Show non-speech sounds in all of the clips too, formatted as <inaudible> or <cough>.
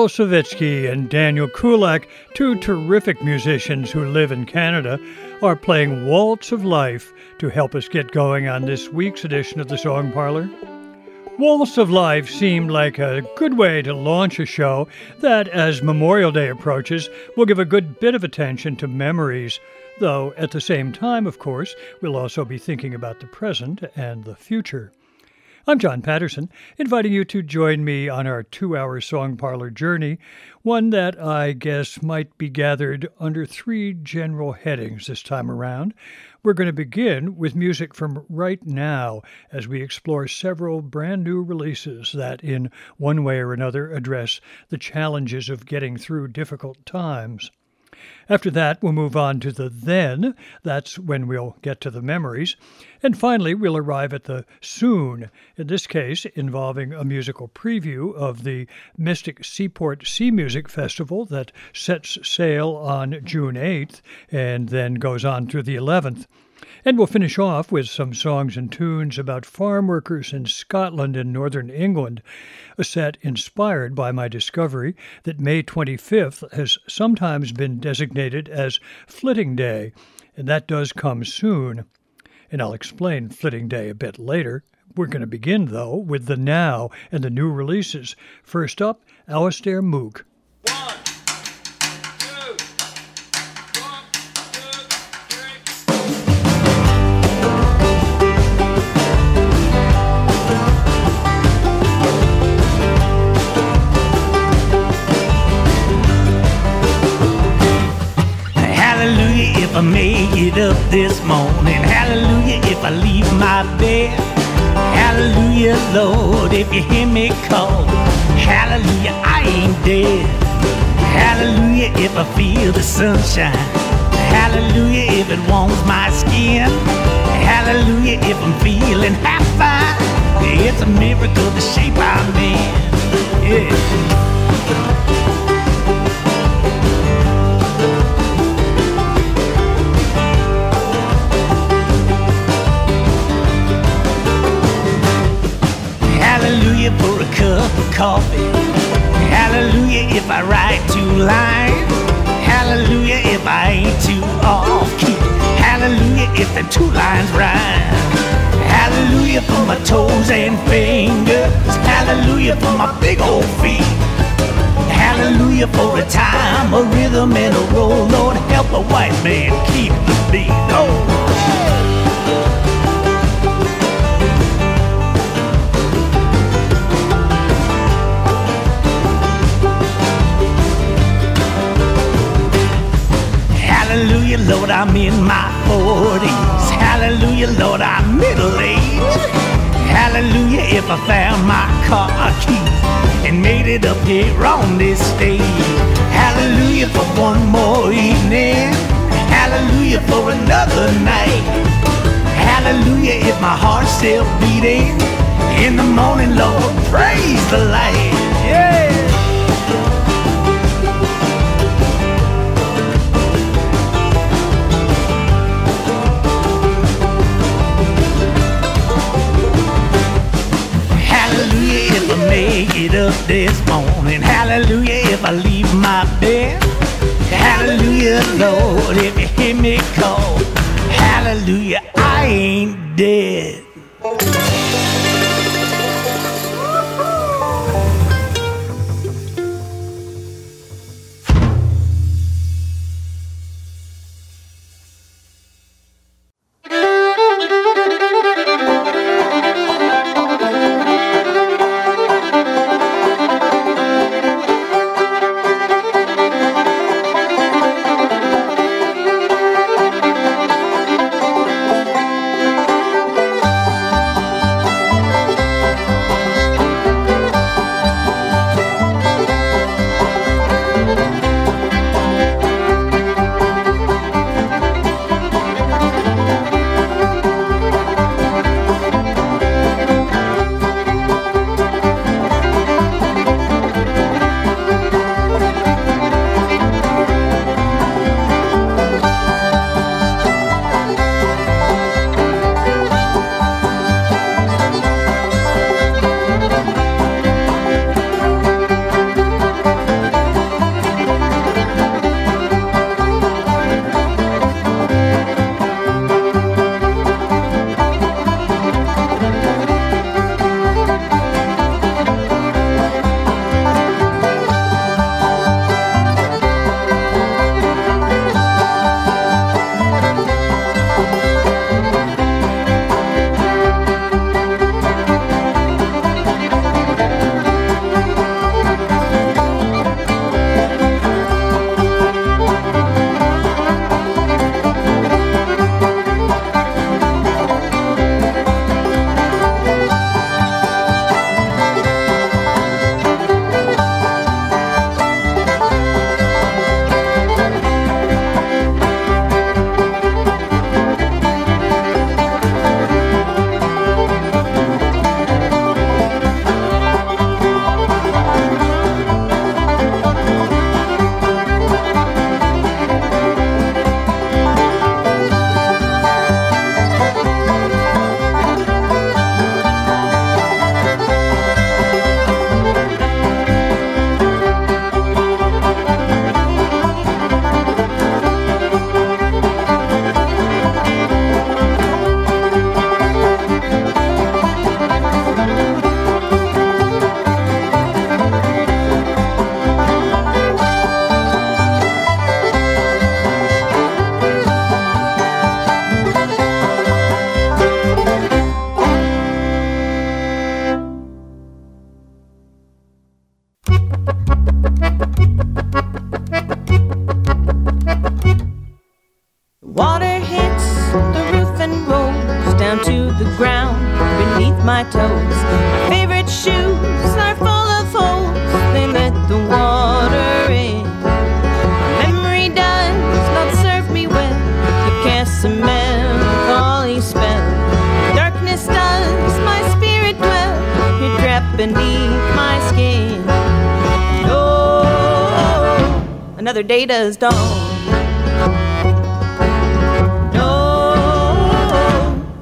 Karrnnel Sawitsky and Daniel Koulack, two terrific musicians who live in Canada, are playing Waltz of Life to help us get going on this week's edition of the Song Parlor. Waltz of Life seemed like a good way to launch a show that, as Memorial Day approaches, will give a good bit of attention to memories, though at the same time, of course, we'll also be thinking about the present and the future. I'm John Patterson, inviting you to join me on our two hour song parlor journey, one that I guess might be gathered under three general headings this time around. We're going to begin with music from right now as we explore several brand new releases that, in one way or another, address the challenges of getting through difficult times. After that, we'll move on to the then. That's when we'll get to the memories. And finally, we'll arrive at the soon, in this case, involving a musical preview of the Mystic Seaport Sea Music Festival that sets sail on June 8th and then goes on through the 11th. And we'll finish off with some songs and tunes about farm workers in Scotland and northern England, a set inspired by my discovery that May 25th has sometimes been designated as Flitting Day, and that does come soon. And I'll explain Flitting Day a bit later. We're going to begin, though, with the now and the new releases. First up, Alastair Moock. if I made it up this morning. Hallelujah if I leave my bed. Hallelujah, Lord, if you hear me call. Hallelujah, I ain't dead. Hallelujah if I feel the sunshine. Hallelujah if it warms my skin. Hallelujah if I'm feeling half fine. It's a miracle the shape I'm in. Yeah. Hallelujah for a cup of coffee. Hallelujah if I write two lines. Hallelujah if I ain't too off key. Hallelujah if the two lines rhyme. Hallelujah for my toes and fingers. Hallelujah for my big old feet. Hallelujah for a time, a rhythm, and a roll. Lord, help a white man keep the beat. Oh. Lord, I'm in my 40s. Hallelujah, Lord, I'm middle aged. Hallelujah, if I found my car keys and made it up here on this stage. Hallelujah for one more evening. Hallelujah for another night. Hallelujah if my heart's still beating. In the morning, Lord, praise the light. This morning. Hallelujah if I leave my bed. Hallelujah, Lord, if you hear me call. Hallelujah, I ain't dead. Day does dawn.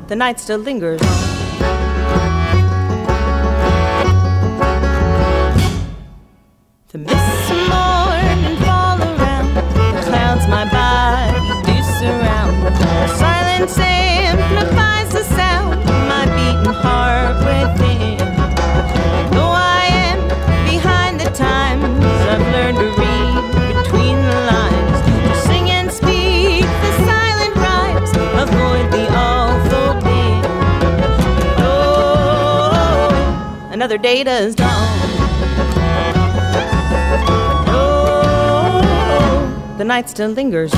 the night still lingers. The mists morning fall around, the clouds my body do surround. The silence Oh, the night still lingers.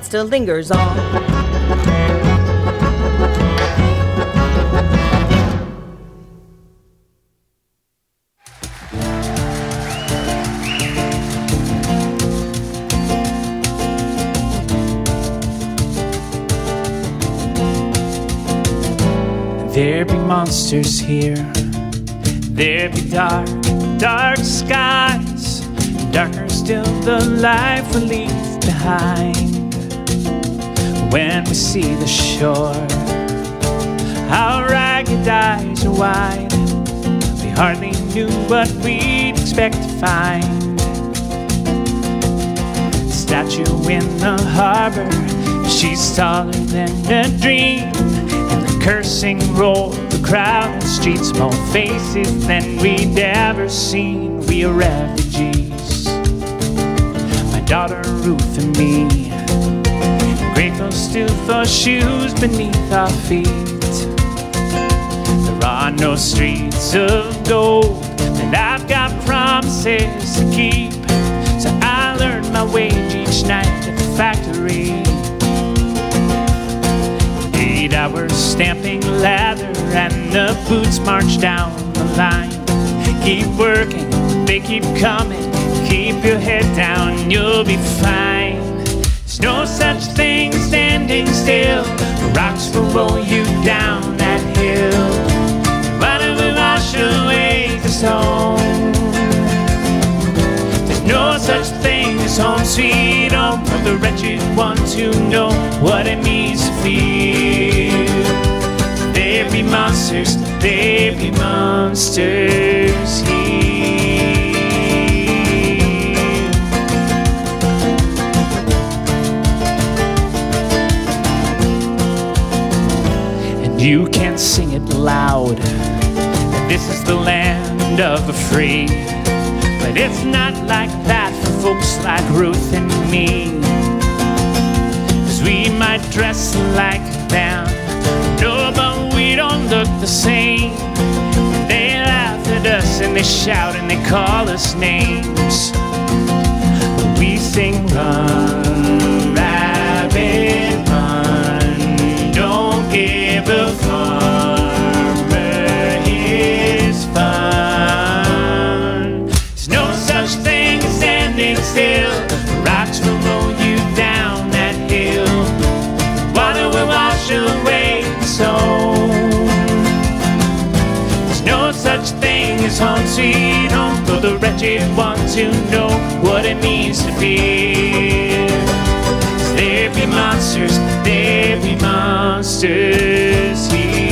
Night still lingers on. There be monsters here. There be dark, dark skies. Darker still the life we leave behind. When we see the shore, our ragged eyes are wide. We hardly knew what we'd expect to find. Statue in the harbor, she's taller than a dream. And the cursing roar, the crowded streets, more faces than we'd ever seen. We are refugees, my daughter Ruth and me. Grateful still for shoes beneath our feet. There are no streets of gold, and I've got promises to keep. So I learned my wage each night at the factory. Eight hours stamping leather, and the boots march down the line. Keep working, they keep coming. Keep your head down, you'll be fine. No such thing as standing still. The rocks will roll you down that hill. Why do we wash away this home? There's no such thing as home sweet home for the wretched ones who know what it means to feel. There be monsters, there be monsters here. You can sing it loud. This is the land of the free. But it's not like that for folks like Ruth and me. Cause we might dress like them. No, but we don't look the same. They laugh at us and they shout and they call us names. But we sing run, home sweet home for the wretched want to know what it means to fear. There be monsters, there be monsters here.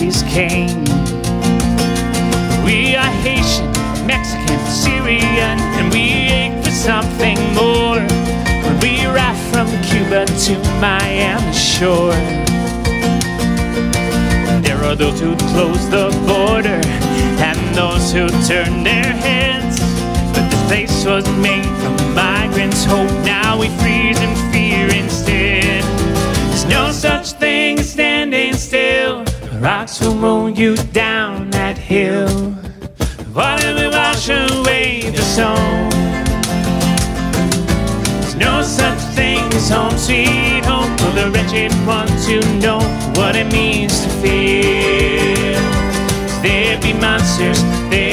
Nazis came. We are Haitian, Mexican, Syrian, and we ache for something more. When we ride from Cuba to Miami shore. There are those who close the border and those who turn their heads. But this place was made from migrants' hope. Now we freeze in Will roll you down that hill. What Water will wash away the song. There's no such thing as home sweet home for the wretched want to know what it means to feel. There be monsters, there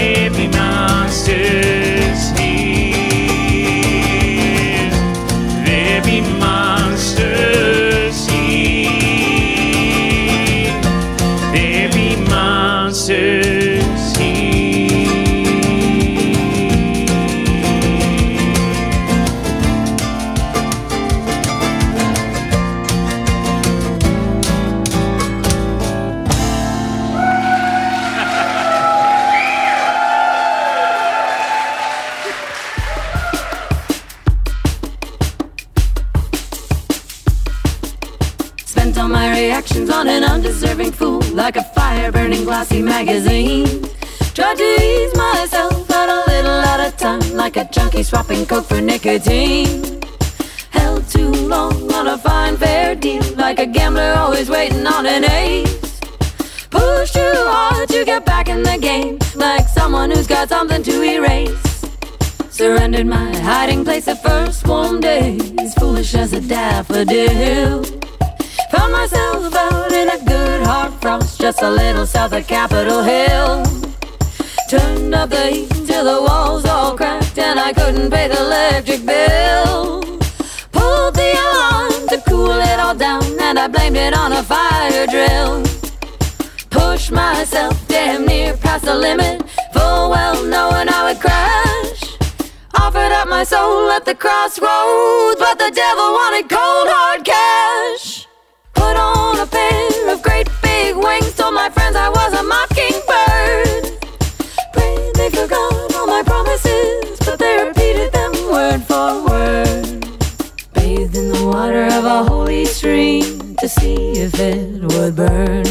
daffodil. Wanted cold hard cash. Put on a pair of great big wings, told my friends I was a mockingbird. Pray they forgot all my promises, but they repeated them word for word. Bathed in the water of a holy stream to see if it would burn.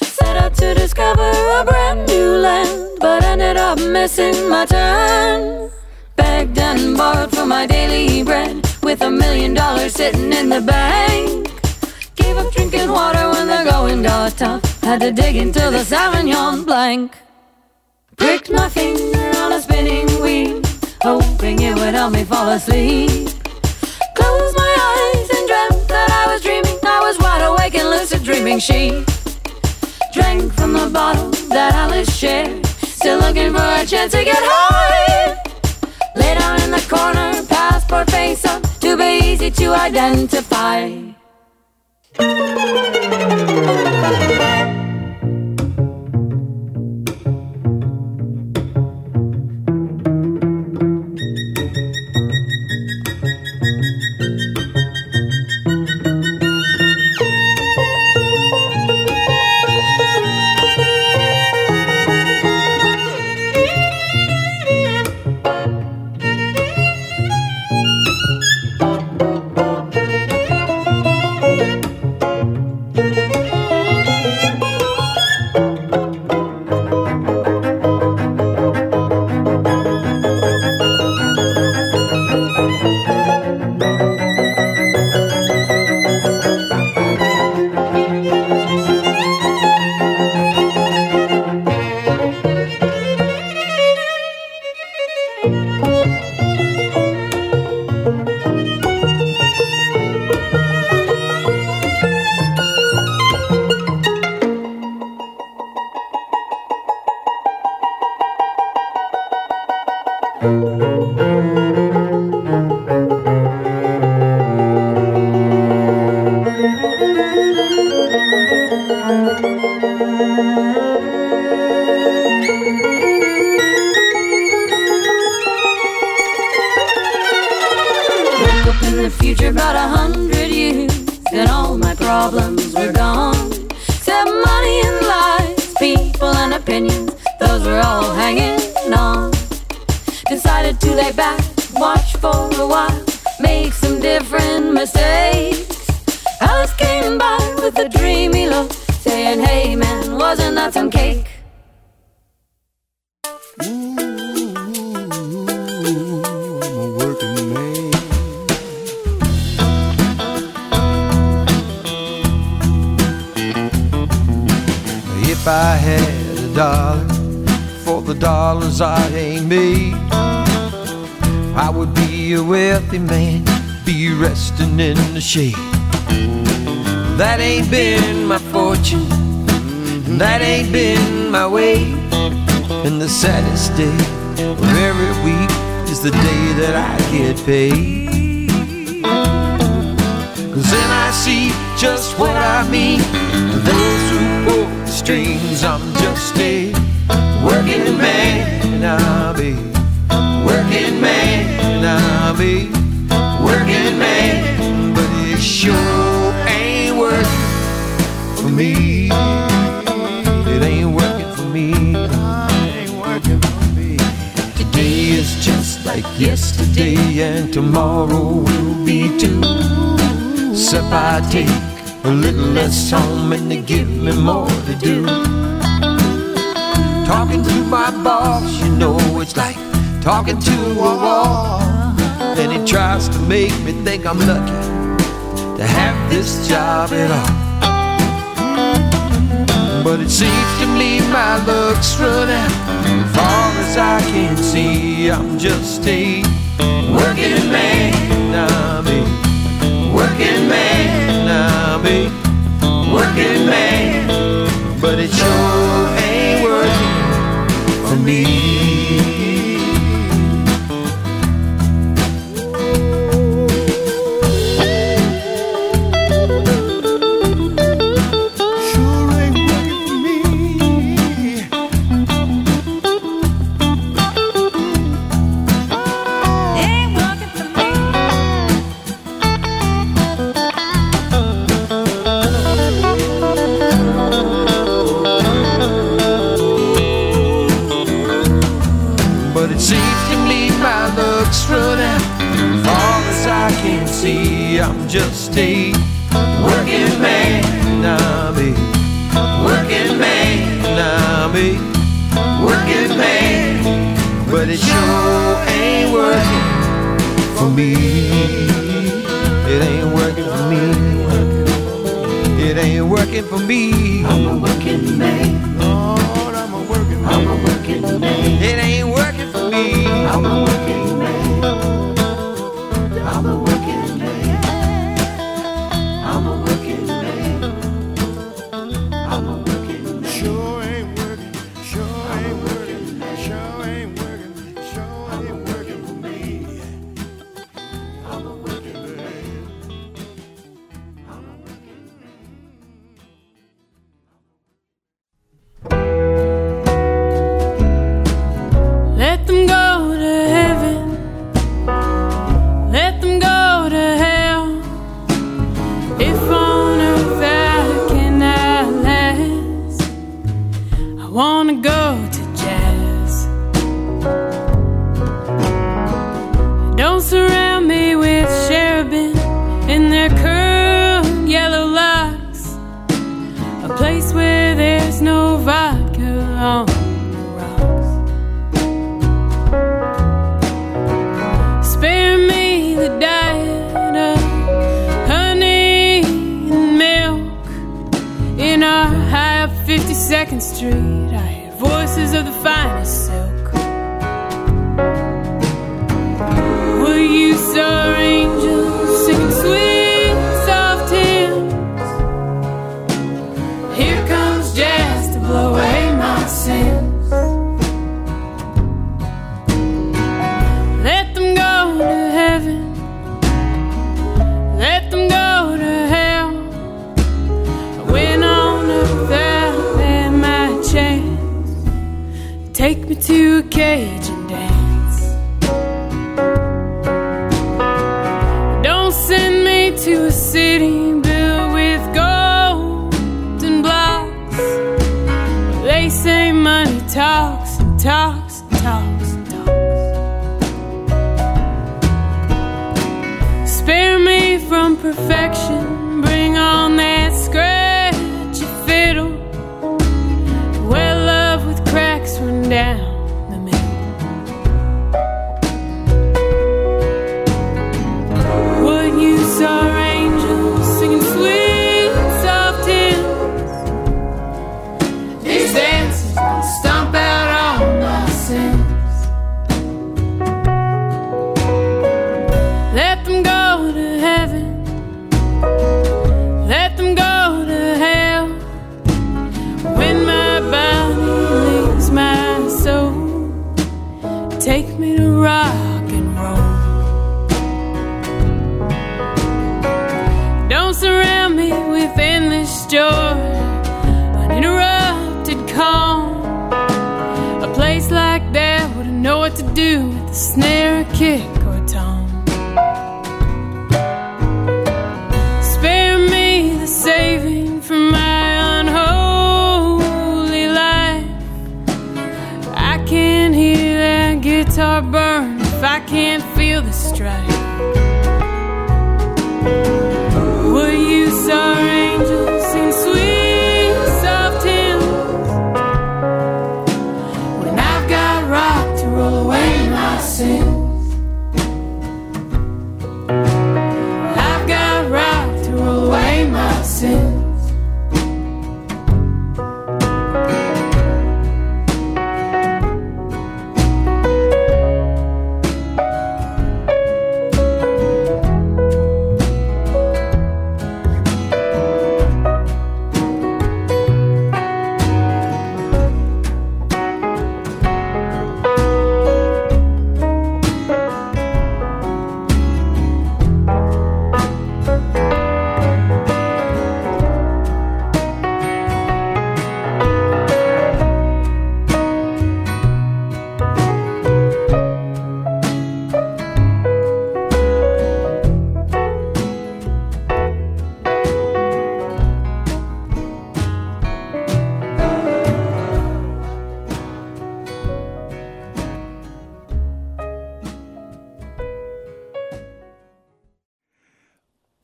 Set out to discover a brand new land, but ended up missing my turn. Begged and borrowed for my daily bread, with a million dollars sitting in the bank. Gave up drinking water when the going got tough. Had to dig into the Sauvignon Blanc. Pricked my finger on a spinning wheel, hoping it would help me fall asleep. Closed my eyes and dreamt that I was dreaming. I was wide awake and lucid dreaming she drank from the bottle that Alice shared. Still looking for a chance to get high. Lay down in the corner, passport face up, to be easy to identify. Tomorrow will be too. Except I take a little less home and they give me more to do. Talking to my boss, you know it's like talking to a wall. And he tries to make me think I'm lucky to have this job at all. But it seems to me my luck's run out. As I can see, I'm just a working man. I'm a working man. I'm a working man. But it sure ain't working for me.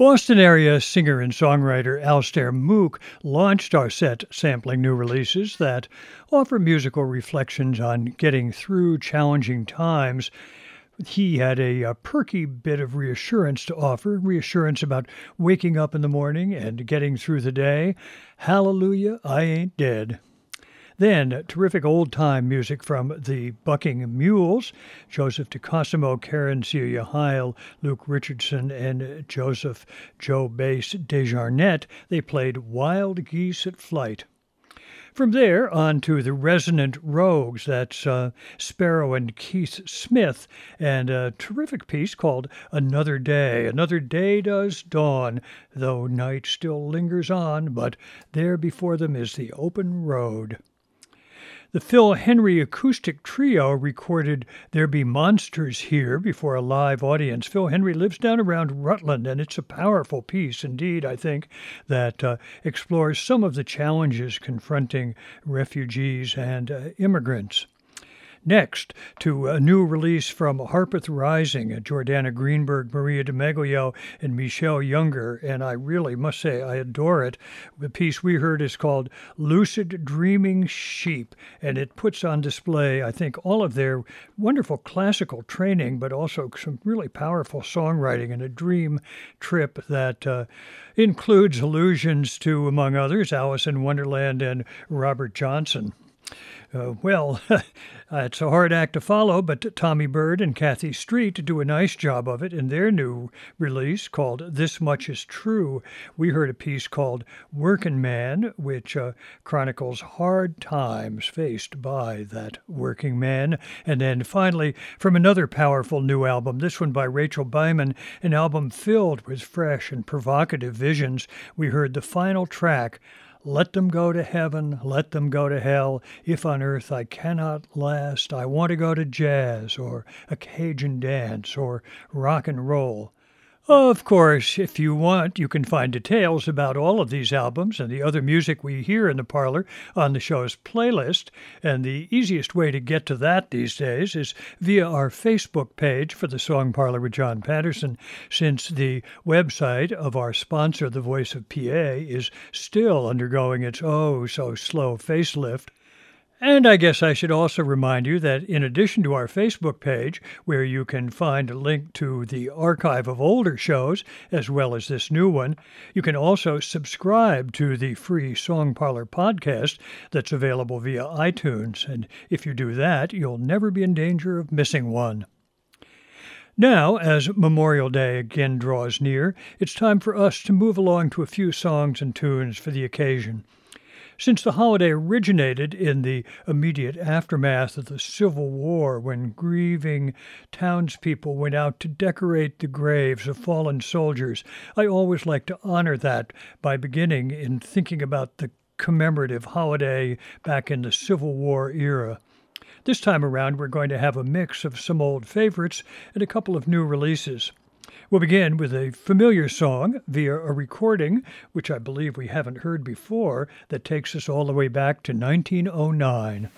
Boston area singer and songwriter Alastair Moock launched our set sampling new releases that offer musical reflections on getting through challenging times. He had a, a perky bit of reassurance to offer reassurance about waking up in the morning and getting through the day. Hallelujah, I ain't dead. Then, terrific old time music from the Bucking Mules Joseph DeCosimo, Karen Celia Heil, Luke Richardson, and Joseph Joe Bass Desjarnette. They played Wild Geese at Flight. From there on to the Resonant Rogues, that's uh, Sparrow and Keith Smith, and a terrific piece called Another Day. Another day does dawn, though night still lingers on, but there before them is the open road. The Phil Henry Acoustic Trio recorded There Be Monsters Here before a live audience. Phil Henry lives down around Rutland, and it's a powerful piece indeed, I think, that uh, explores some of the challenges confronting refugees and uh, immigrants. Next, to a new release from Harpeth Rising, Jordana Greenberg, Maria Di Meglio, and Michelle Younger, and I really must say I adore it. The piece we heard is called Lucid Dreaming Sheep, and it puts on display, I think, all of their wonderful classical training, but also some really powerful songwriting and a dream trip that uh, includes allusions to, among others, Alice in Wonderland and Robert Johnson. Uh, well, <laughs> it's a hard act to follow, but Tommy Bird and Kathy Street do a nice job of it in their new release called This Much Is True. We heard a piece called Working Man, which uh, chronicles hard times faced by that working man. And then finally, from another powerful new album, this one by Rachel Byman, an album filled with fresh and provocative visions, we heard the final track Let them go to heaven, let them go to hell. If on earth I cannot last, I want to go to jazz or a Cajun dance or rock and roll. Of course, if you want, you can find details about all of these albums and the other music we hear in the parlor on the show's playlist. And the easiest way to get to that these days is via our Facebook page for the Song Parlor with John Patterson, since the website of our sponsor, The Voice of PA, is still undergoing its oh so slow facelift. And I guess I should also remind you that in addition to our Facebook page, where you can find a link to the archive of older shows, as well as this new one, you can also subscribe to the free Song Parlor podcast that's available via iTunes. And if you do that, you'll never be in danger of missing one. Now, as Memorial Day again draws near, it's time for us to move along to a few songs and tunes for the occasion. Since the holiday originated in the immediate aftermath of the Civil War, when grieving townspeople went out to decorate the graves of fallen soldiers, I always like to honor that by beginning in thinking about the commemorative holiday back in the Civil War era. This time around, we're going to have a mix of some old favorites and a couple of new releases. We'll begin with a familiar song via a recording, which I believe we haven't heard before, that takes us all the way back to 1909.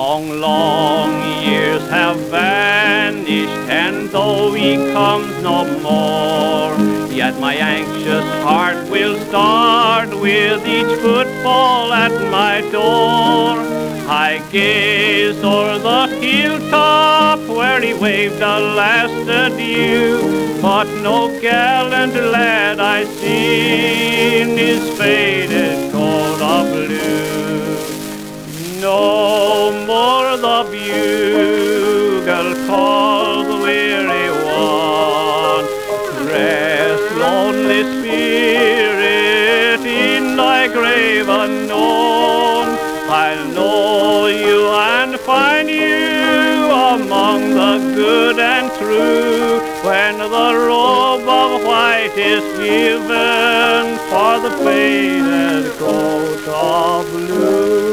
Long, long years have vanished, and though he comes no more, yet my anxious heart will start with each footfall at my door. I gaze o'er the hilltop where he waved a last adieu, but no gallant lad I see in his faded coat of blue. No more the bugle calls the weary one. Rest, lonely spirit, in thy grave unknown. I'll know you and find you among the good and true when the robe of white is given for the faded coat of blue.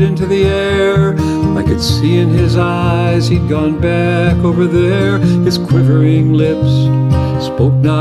into the air. I could see in his eyes he'd gone back over there. His quivering lips spoke not.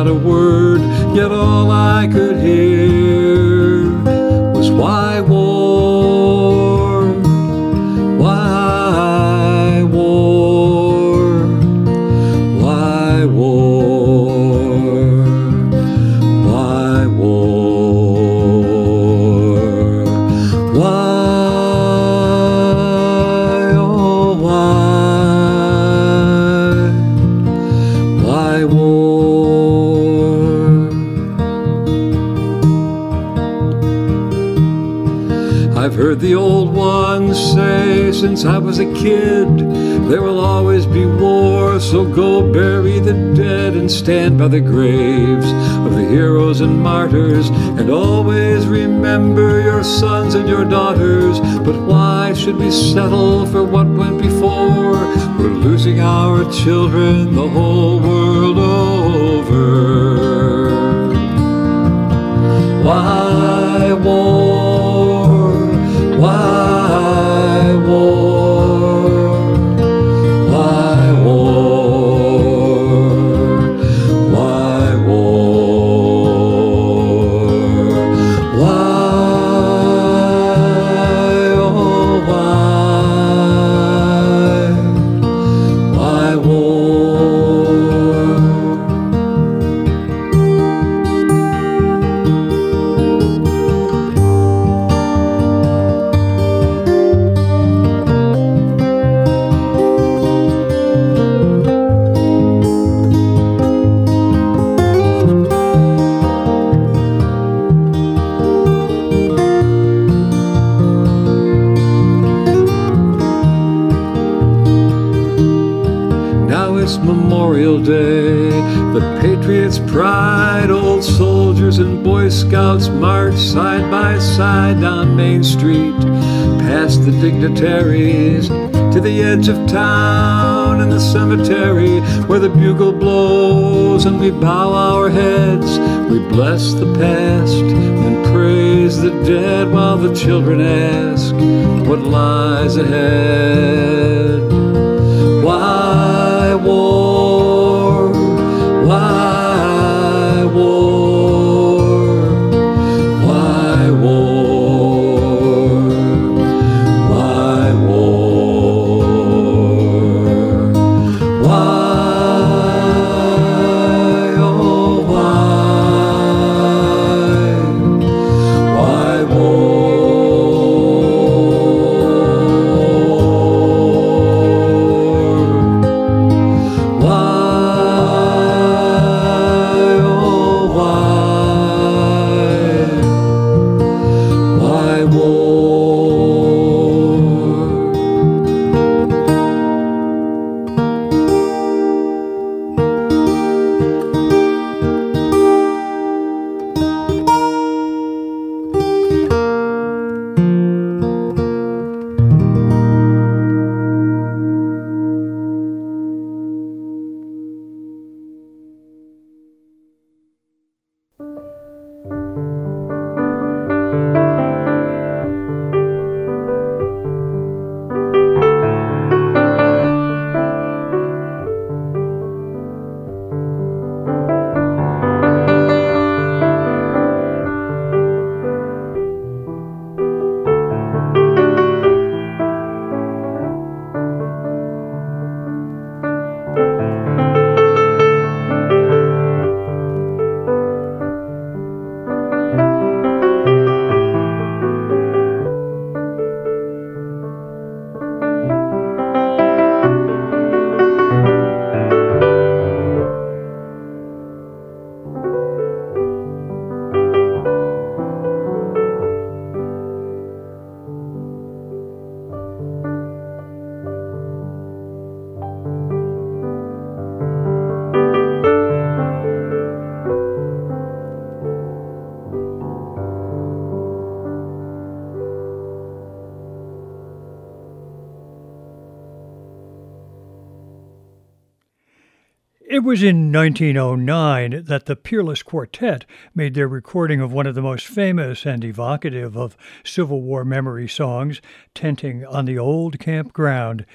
1909 that the Peerless Quartet made their recording of one of the most famous and evocative of Civil War memory songs, Tenting on the Old Campground.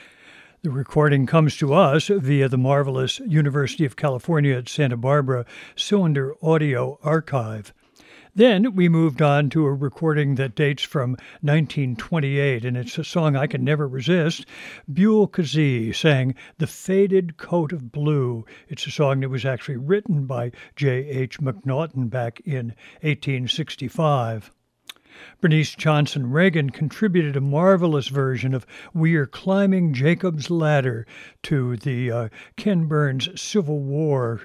The recording comes to us via the marvelous University of California at Santa Barbara Cylinder Audio Archive. Then we moved on to a recording that dates from 1928, and it's a song I can never resist. Buell Kazee sang The Faded Coat of Blue. It's a song that was actually written by J.H. McNaughton back in 1865. Bernice Johnson Reagon contributed a marvelous version of We're Climbing Jacob's Ladder to the uh, Ken Burns Civil War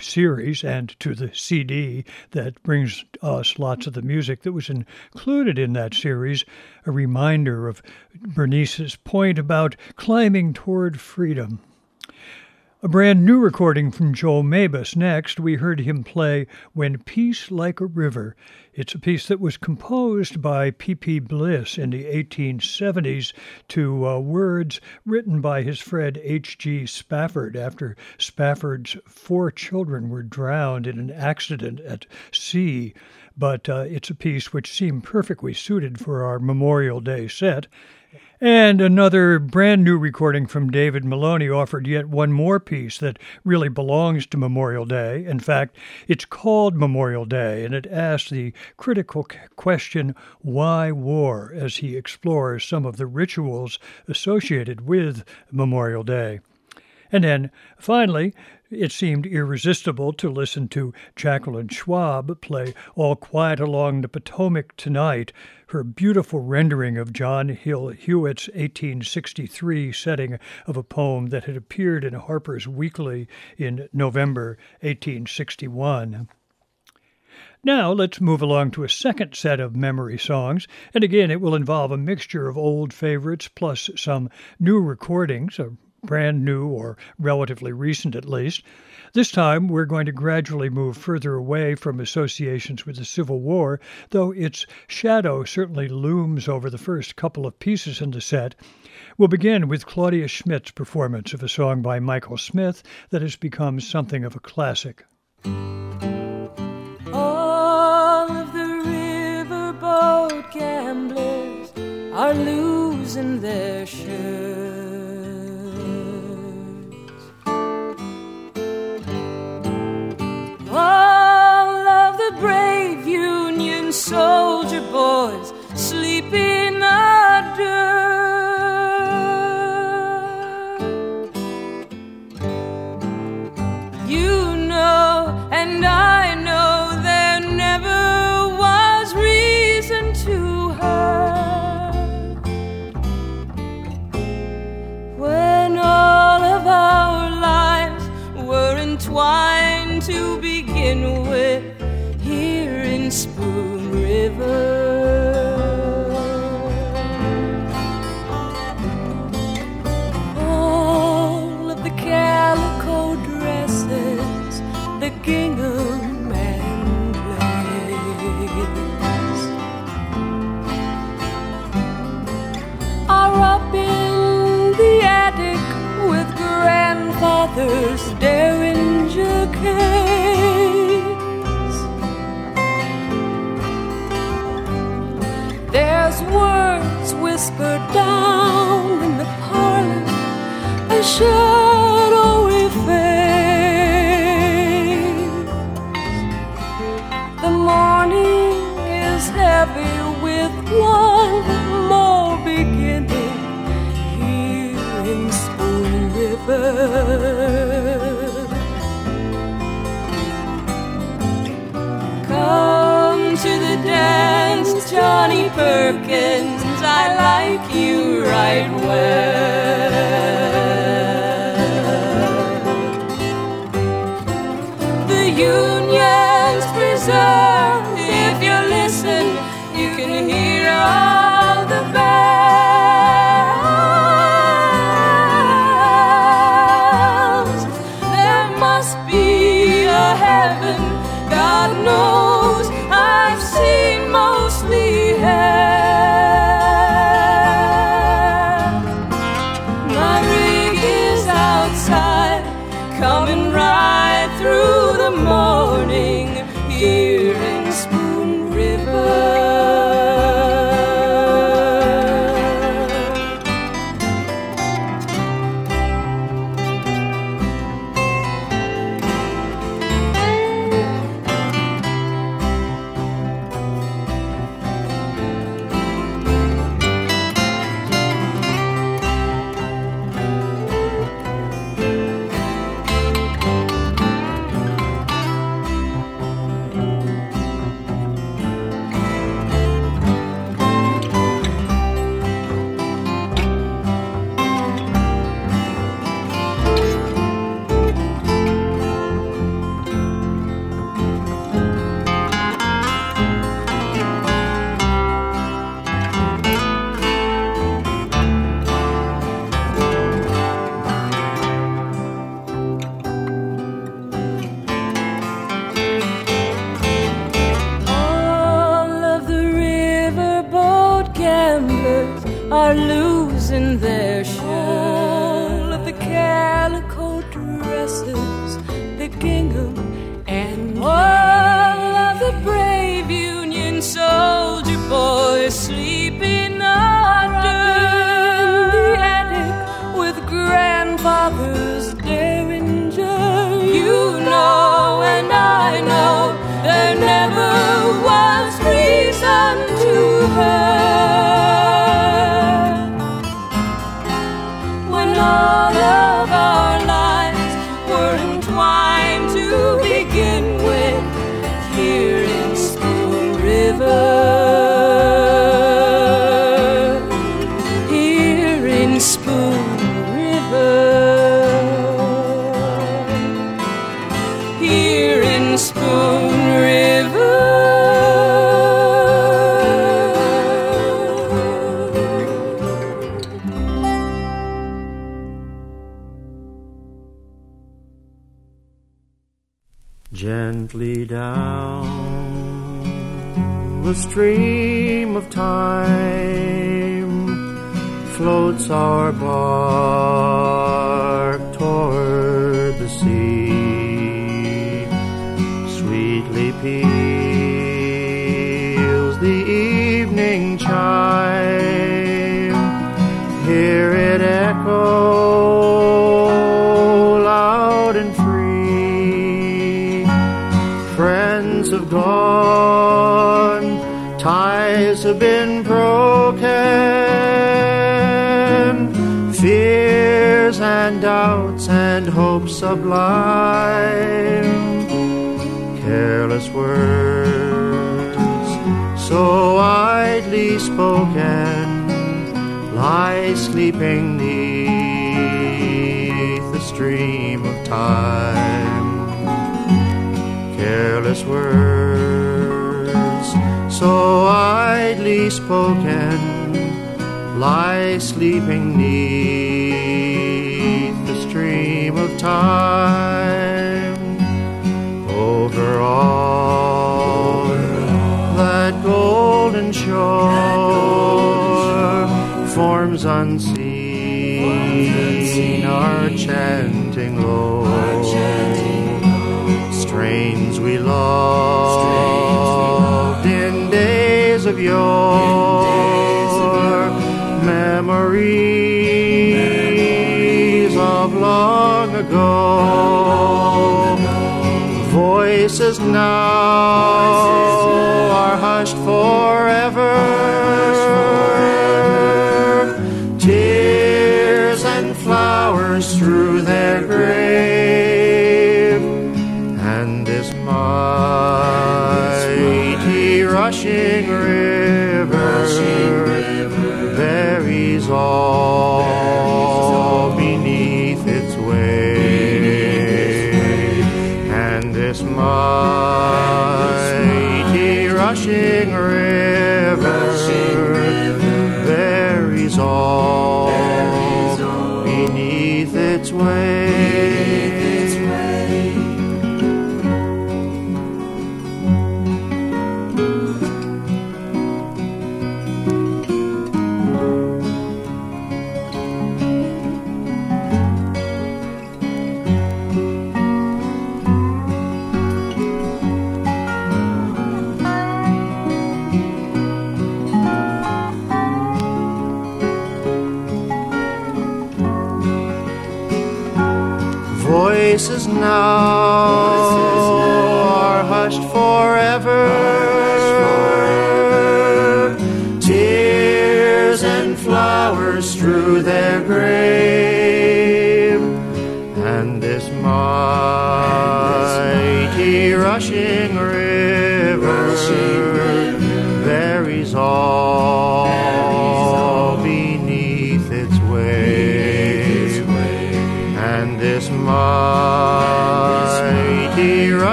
series and to the CD that brings us lots of the music that was included in that series, a reminder of Bernice's point about climbing toward freedom. A brand new recording from Joel Mabus. Next, we heard him play When Peace Like a River. It's a piece that was composed by P.P. Bliss in the 1870s to uh, words written by his friend H.G. Spafford after Spafford's four children were drowned in an accident at sea. But uh, it's a piece which seemed perfectly suited for our Memorial Day set. And another brand new recording from David Maloney offered yet one more piece that really belongs to Memorial Day. In fact, it's called Memorial Day, and it asks the critical question, why war, as he explores some of the rituals associated with Memorial Day. And then finally, it seemed irresistible to listen to Jacqueline Schwab play All Quiet Along the Potomac Tonight, her beautiful rendering of John Hill Hewitt's 1863 setting of a poem that had appeared in Harper's Weekly in November 1861. Now let's move along to a second set of memory songs, and again it will involve a mixture of old favorites plus some new recordings, a brand new or relatively recent at least. This time, we're going to gradually move further away from associations with the Civil War, though its shadow certainly looms over the first couple of pieces in the set. We'll begin with Claudia Schmidt's performance of a song by Michael Smith that has become something of a classic. All of the riverboat gamblers are losing their shirts. Soldier boys sleep in the dirt. You know, and I know there never was reason to hurt. When all of our lives were entwined to begin with gingham and lace are up in the attic with grandfather's derringer case. There's words whispered down in the parlor, a Come to the dance, Johnny Perkins. I like you right well. The Union's preserved.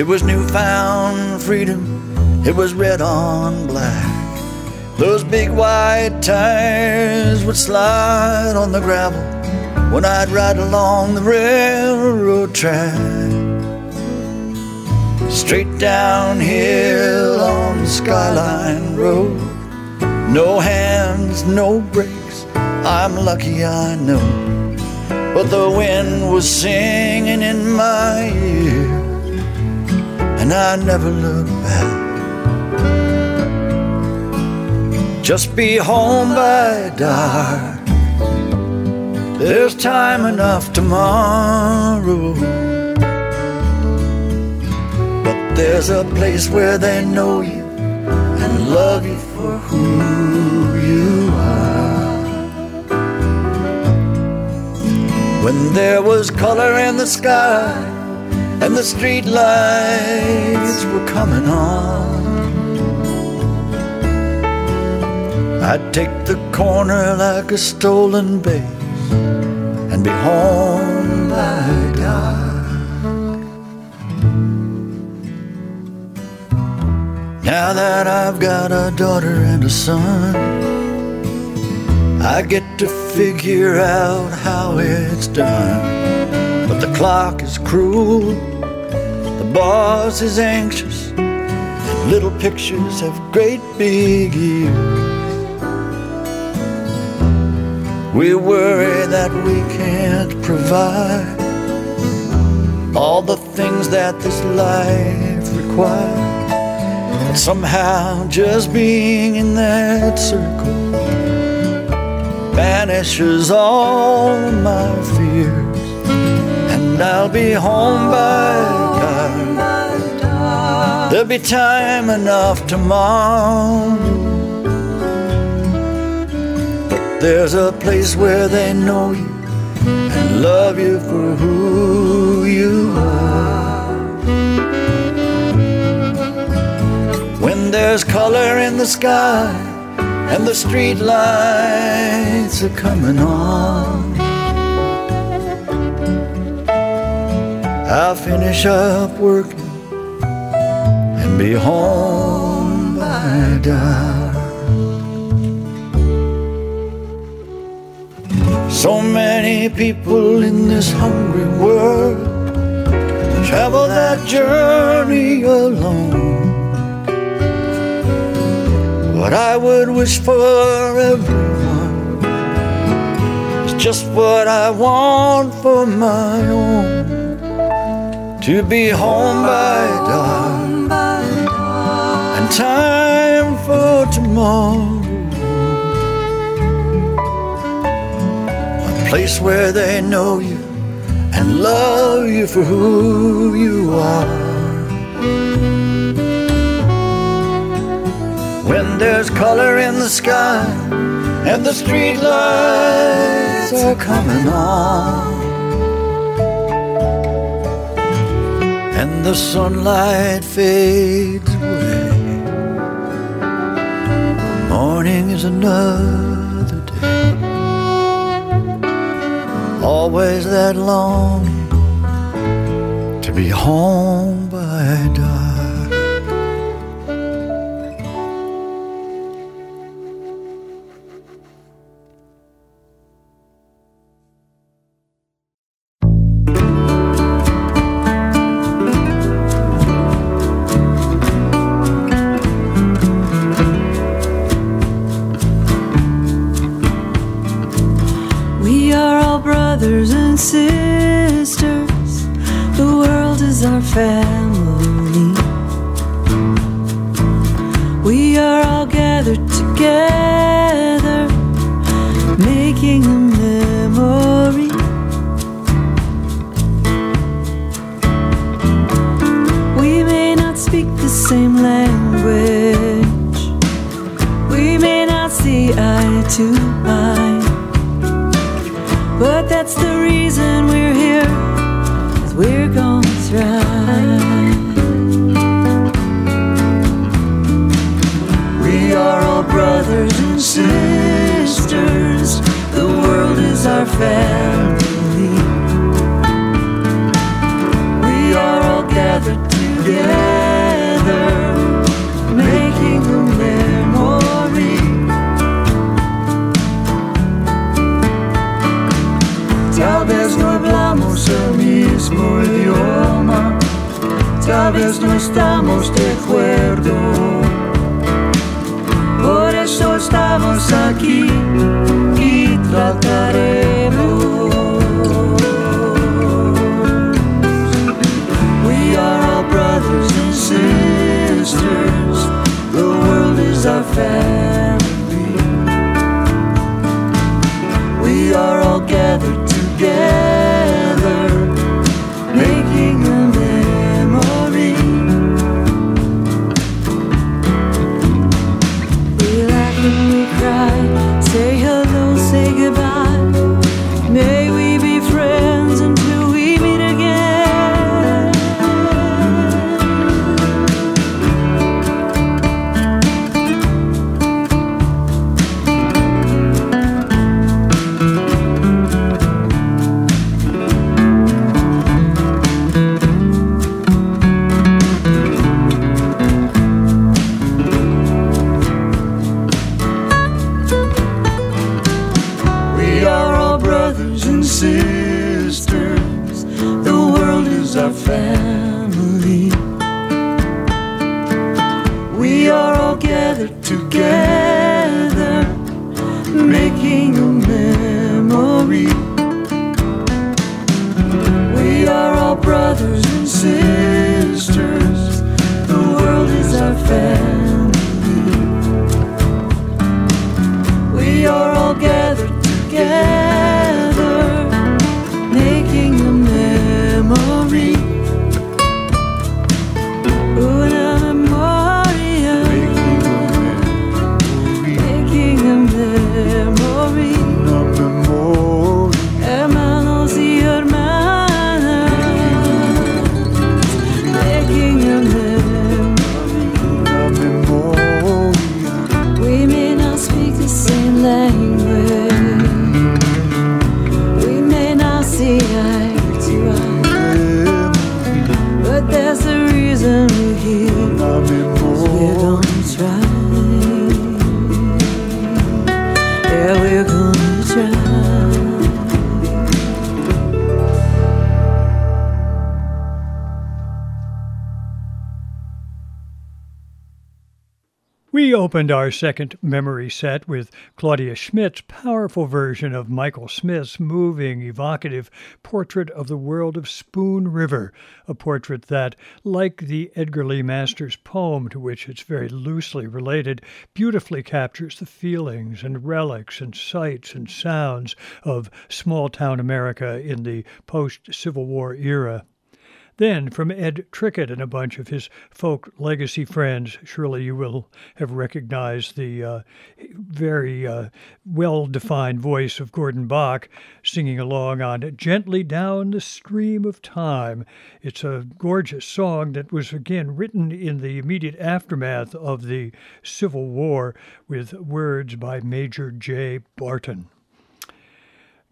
It was newfound freedom, it was red on black. Those big white tires would slide on the gravel when I'd ride along the railroad track. Straight downhill on Skyline Road. No hands, no brakes. I'm lucky, I know. But the wind was singing in my ear, and I never look back. Just be home by dark. There's time enough tomorrow. But there's a place where they know you and love you for who you are. When there was color in the sky and the street lights were coming on. I'd take the corner like a stolen base and be home by dark. Now that I've got a daughter and a son, I get to figure out how it's done. But the clock is cruel, boss is anxious, and little pictures have great big ears. We worry that we can't provide all the things that this life requires. But somehow, just being in that circle banishes all my fears, and I'll be home by. There'll be time enough tomorrow. But There's a place where they know you and love you for who you are. When there's color in the sky and the street lights are coming on, I'll finish up and be home by dark. So many people in this hungry world travel that journey alone. What I would wish for everyone is just what I want for my own. To be home by and time for tomorrow. A place where they know you and love you for who you are. When there's color in the sky and the street lights are coming on, and the sunlight fades away, morning is another day always that longing to be home by dark. Not opened our second memory set with Claudia Schmidt's powerful version of Michael Smith's moving, evocative portrait of the world of Spoon River, a portrait that, like the Edgar Lee Masters poem to which it's very loosely related, beautifully captures the feelings and relics and sights and sounds of small town America in the post Civil War era. Then, from Ed Trickett and a bunch of his folk legacy friends, surely you will have recognized the uh, very uh, well defined voice of Gordon Bok singing along on Gently Down the Stream of Time. It's a gorgeous song that was again written in the immediate aftermath of the Civil War with words by Major J. Barton.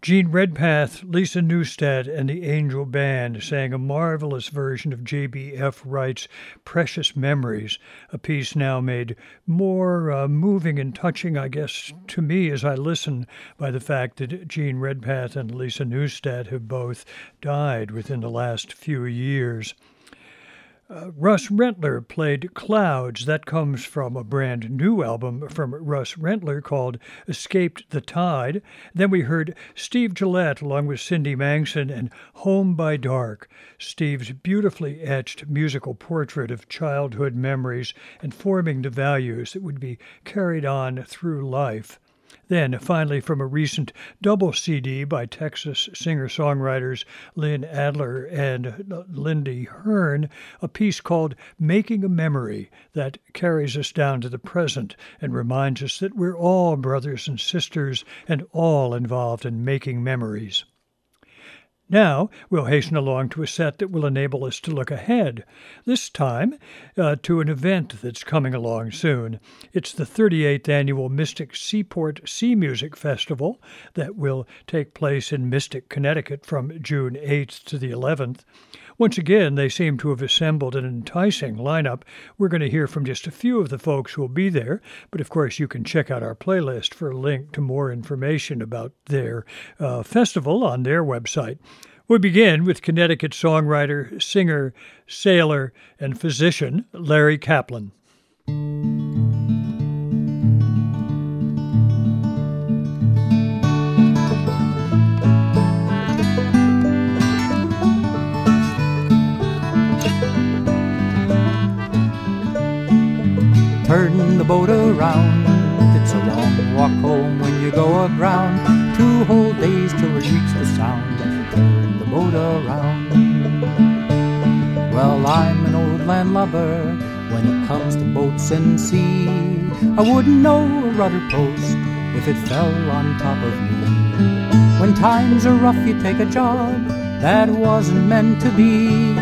Jean Redpath, Lisa Neustadt, and the Angel Band sang a marvelous version of J.B.F. Wright's Precious Memories, a piece now made more uh, moving and touching, I guess, to me as I listen, by the fact that Jean Redpath and Lisa Neustadt have both died within the last few years. Uh, Russ Rentler played Clouds. That comes from a brand new album from Russ Rentler called Escaped the Tide. Then we heard Steve Gillette along with Cindy Mangsen and Home by Dark, Steve's beautifully etched musical portrait of childhood memories and forming the values that would be carried on through life. Then, finally, from a recent double CD by Texas singer songwriters Lynn Adler and Lindy Hearne, a piece called Making a Memory that carries us down to the present and reminds us that we're all brothers and sisters and all involved in making memories. Now we'll hasten along to a set that will enable us to look ahead, this time uh, to an event that's coming along soon. It's the 38th annual Mystic Seaport Sea Music Festival that will take place in Mystic, Connecticut from June 8th to the 11th. Once again, they seem to have assembled an enticing lineup. We're going to hear from just a few of the folks who will be there, but of course, you can check out our playlist for a link to more information about their uh, festival on their website. We begin with Connecticut songwriter, singer, sailor, and physician Larry Kaplan. Boat around. It's a long walk home when you go aground. Two whole days till we reach the sound. Turn the boat around. Well, I'm an old landlubber when it comes to boats and sea. I wouldn't know a rudder post if it fell on top of me. When times are rough, you take a job that wasn't meant to be.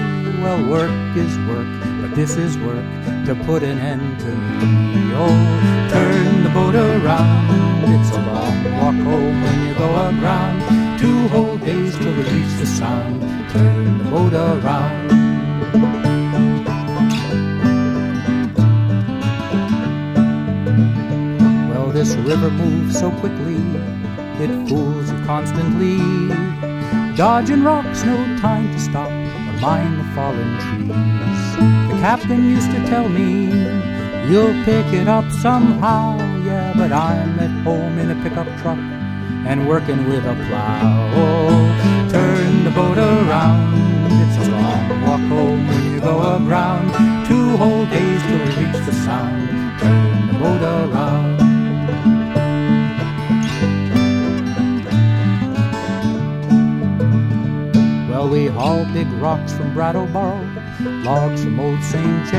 Well, work is work, but this is work to put an end to me. Oh, turn the boat around. It's a long walk home when you go aground. Two whole days till we reach the sound. Turn the boat around. Well, this river moves so quickly, it fools you constantly. Dodging rocks, no time to stop mind the fallen trees. The captain used to tell me, you'll pick it up somehow, yeah, but I'm at home in a pickup truck and working with a plow. Turn the boat around, it's a long walk home when you go aground. Two whole days till we reach the sound, Well, we haul big rocks from Brattleboro, logs from Old St. J.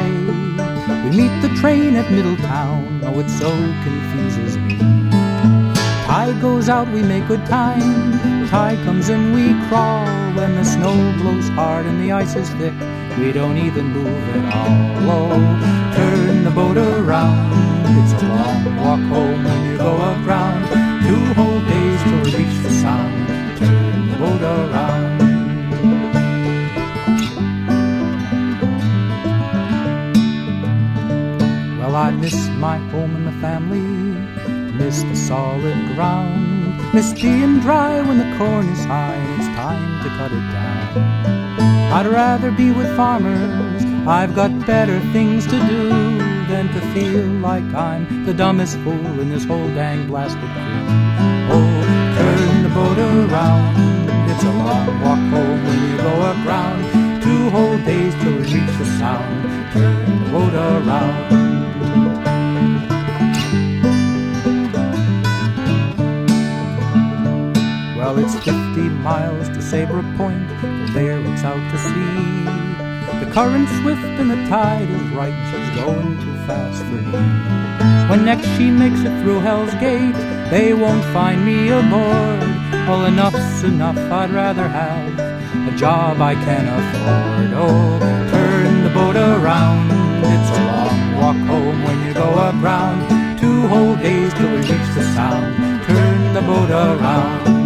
We meet the train at Middletown, oh, it so confuses me. Tide goes out, we make good time. Tide comes in, we crawl. When the snow blows hard and the ice is thick, we don't even move at all. Oh, turn the boat around. It's a long walk home when you go aground. Two whole days till we reach the sound. Turn the boat around. I miss my home and my family, miss the solid ground, miss being dry when the corn is high it's time to cut it down. I'd rather be with farmers, I've got better things to do than to feel like I'm the dumbest fool in this whole dang blasted crew. Oh, turn the boat around, it's a long walk home when you go aground. Two whole days till we reach the sound, turn the boat around. It's 50 miles to Saybrook Point, from there it's out to sea. The current's swift and the tide is right, she's going too fast for me. When next she makes it through Hell's Gate, they won't find me aboard. Well, enough's enough, I'd rather have a job I can afford. Oh, turn the boat around, it's a long walk home when you go aground. Two whole days till we reach the sound. Turn the boat around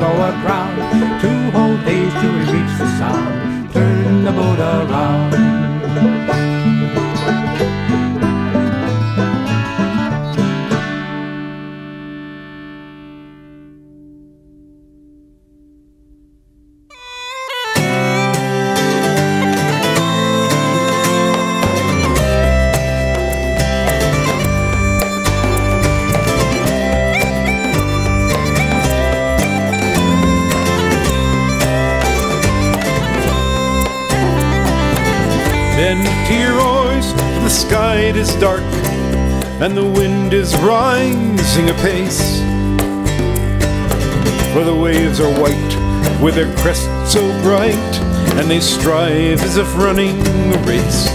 go aground. Two whole days till we reach the sound. Turn the boat around. And the wind is rising apace. For the waves are white, with their crests so bright, and they strive as if running a race.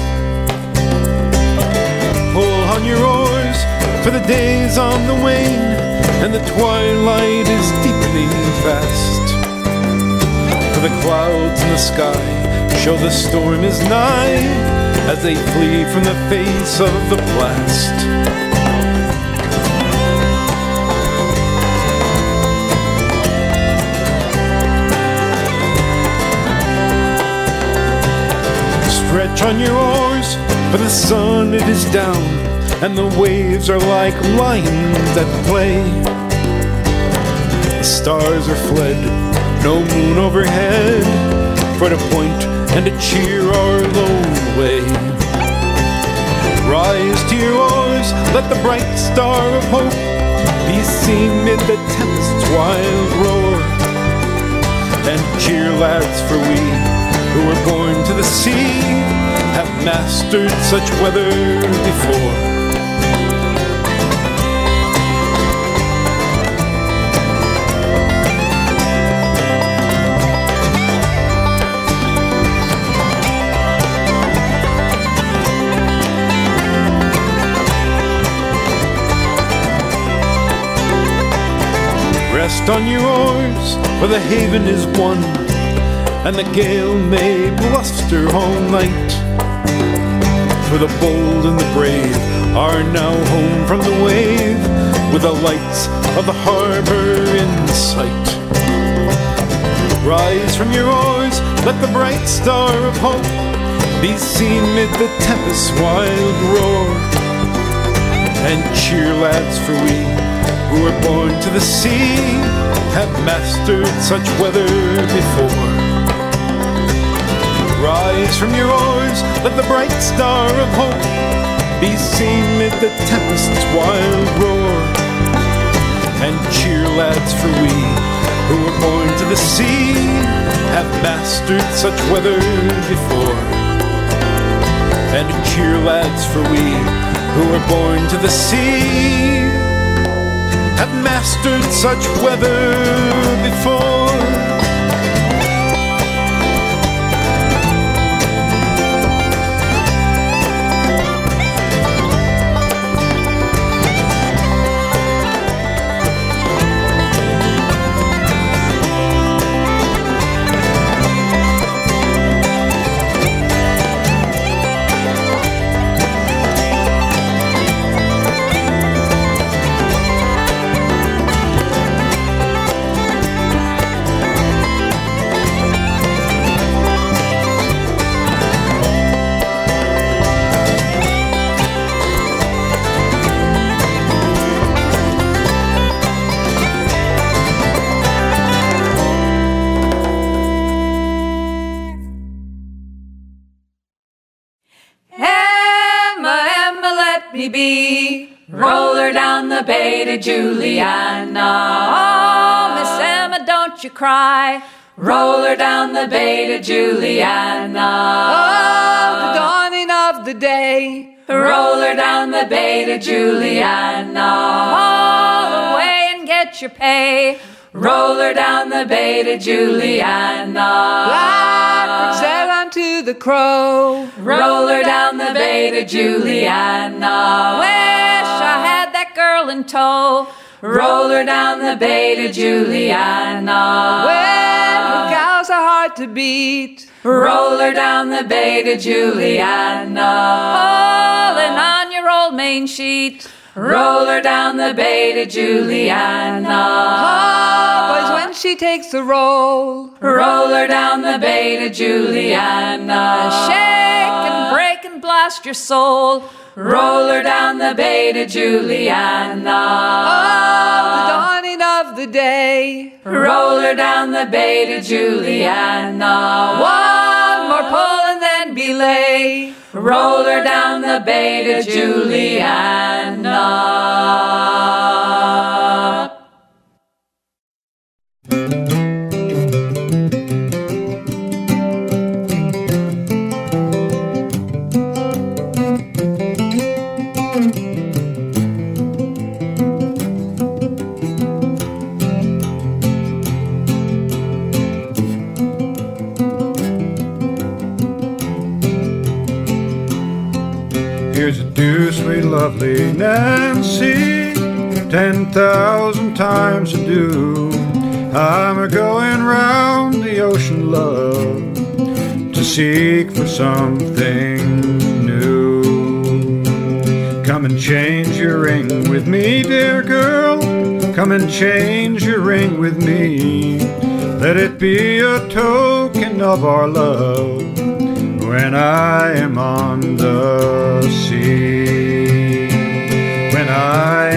Pull on your oars, For the day's on the wane, and the twilight is deepening fast. For the clouds in the sky show the storm is nigh as they flee from the face of the blast. On your oars, for the sun it is down, and the waves are like lions at play. The stars are fled, no moon overhead, for to point and to cheer our lone way. Rise to your oars, let the bright star of hope be seen mid the tempest's wild roar. And cheer, lads, for we who were born to the sea have mastered such weather before. Rest on your oars, for the haven is won, and the gale may bluster all night. For the bold and the brave are now home from the wave, with the lights of the harbor in sight. Rise from your oars, let the bright star of hope be seen mid the tempest's wild roar. And cheer, lads, for we who were born to the sea have mastered such weather before. Rise from your oars, let the bright star of hope be seen mid the tempest's wild roar. And cheer, lads, for we who were born to the sea have mastered such weather before. And cheer, lads, for we who were born to the sea have mastered such weather before. The Juliana. Haul away and get your pay. Roll her down the bay to Juliana. Black sail unto the crow. Roll her down the bay to Juliana. Wish I had that girl in tow. Roll her down the bay to Juliana. When her gals are hard to beat. Roll her down the bay to Juliana. Hauling on your old main sheet. Roll her down the bay to Juliana. Oh, boys, when she takes a roll, roll her down the bay to Juliana. Shake and break and blast your soul. Roll her down the bay to Juliana. Oh, the dawning of the day. Roll her down the bay to Juliana. One more pull belay. Roll her down the bay to Juliana. Nancy, ten thousand times a do. I'm a going round the ocean, love, to seek for something new. Come and change your ring with me, dear girl. Come and change your ring with me. Let it be a token of our love when I am on the sea.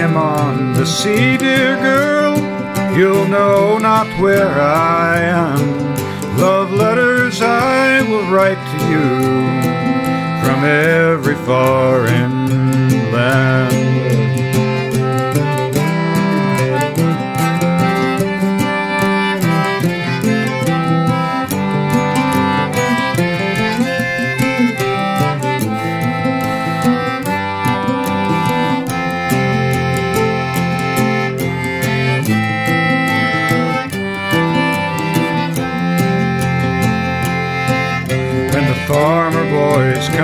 When I am on the sea, dear girl, you'll know not where I am. Love letters I will write to you from every foreign land.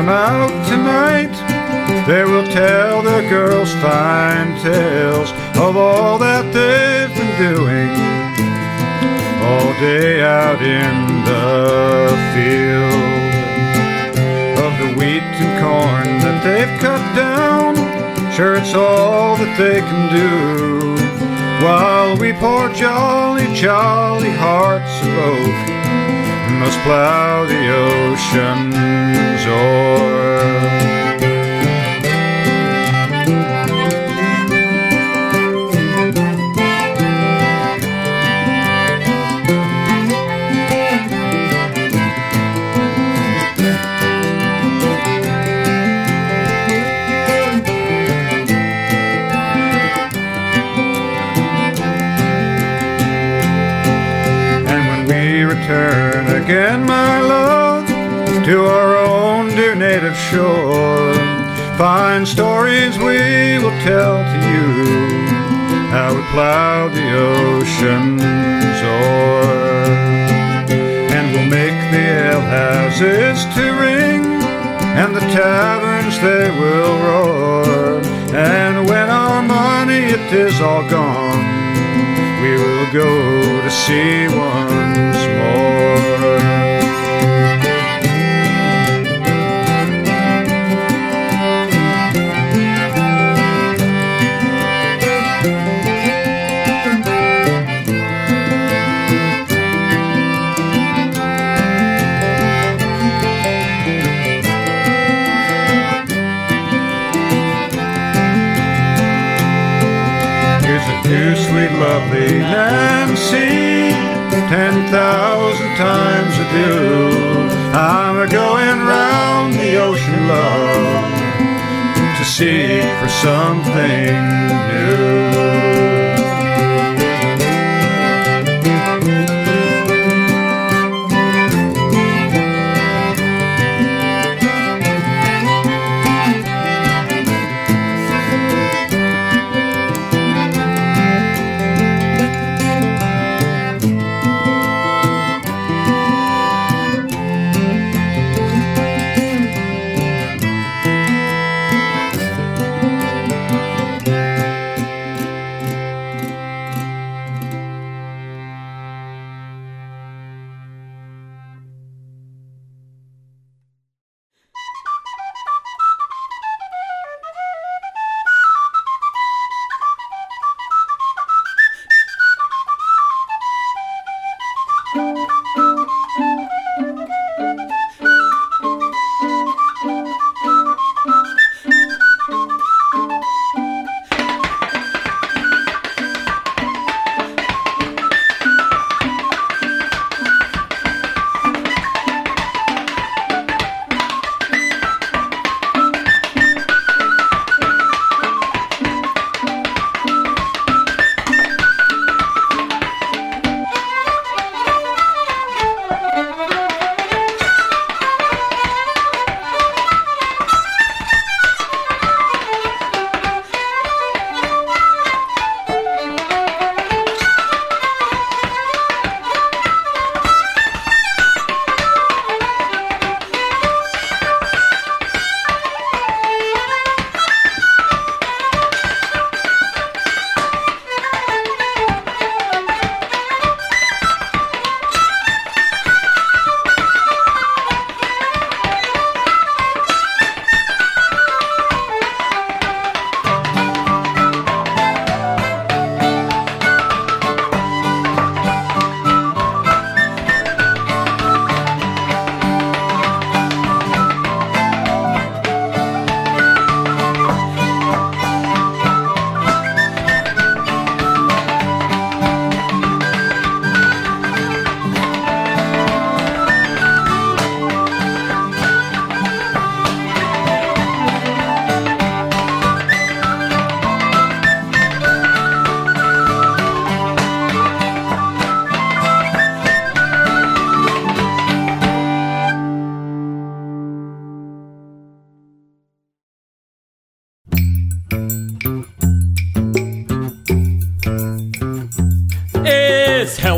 Out tonight, they will tell the girls fine tales of all that they've been doing all day out in the field. Of the wheat and corn that they've cut down, sure it's all that they can do. While we poor jolly, jolly hearts of oak must plow the oceans o'er. Shore, fine stories we will tell to you how we plowed the oceans o'er. And we'll make the alehouses to ring, and the taverns they will roar. And when our money it is all gone, we will go to sea once sweet lovely Nancy, ten thousand times adieu. I'm a going round the ocean, love, to seek for something new.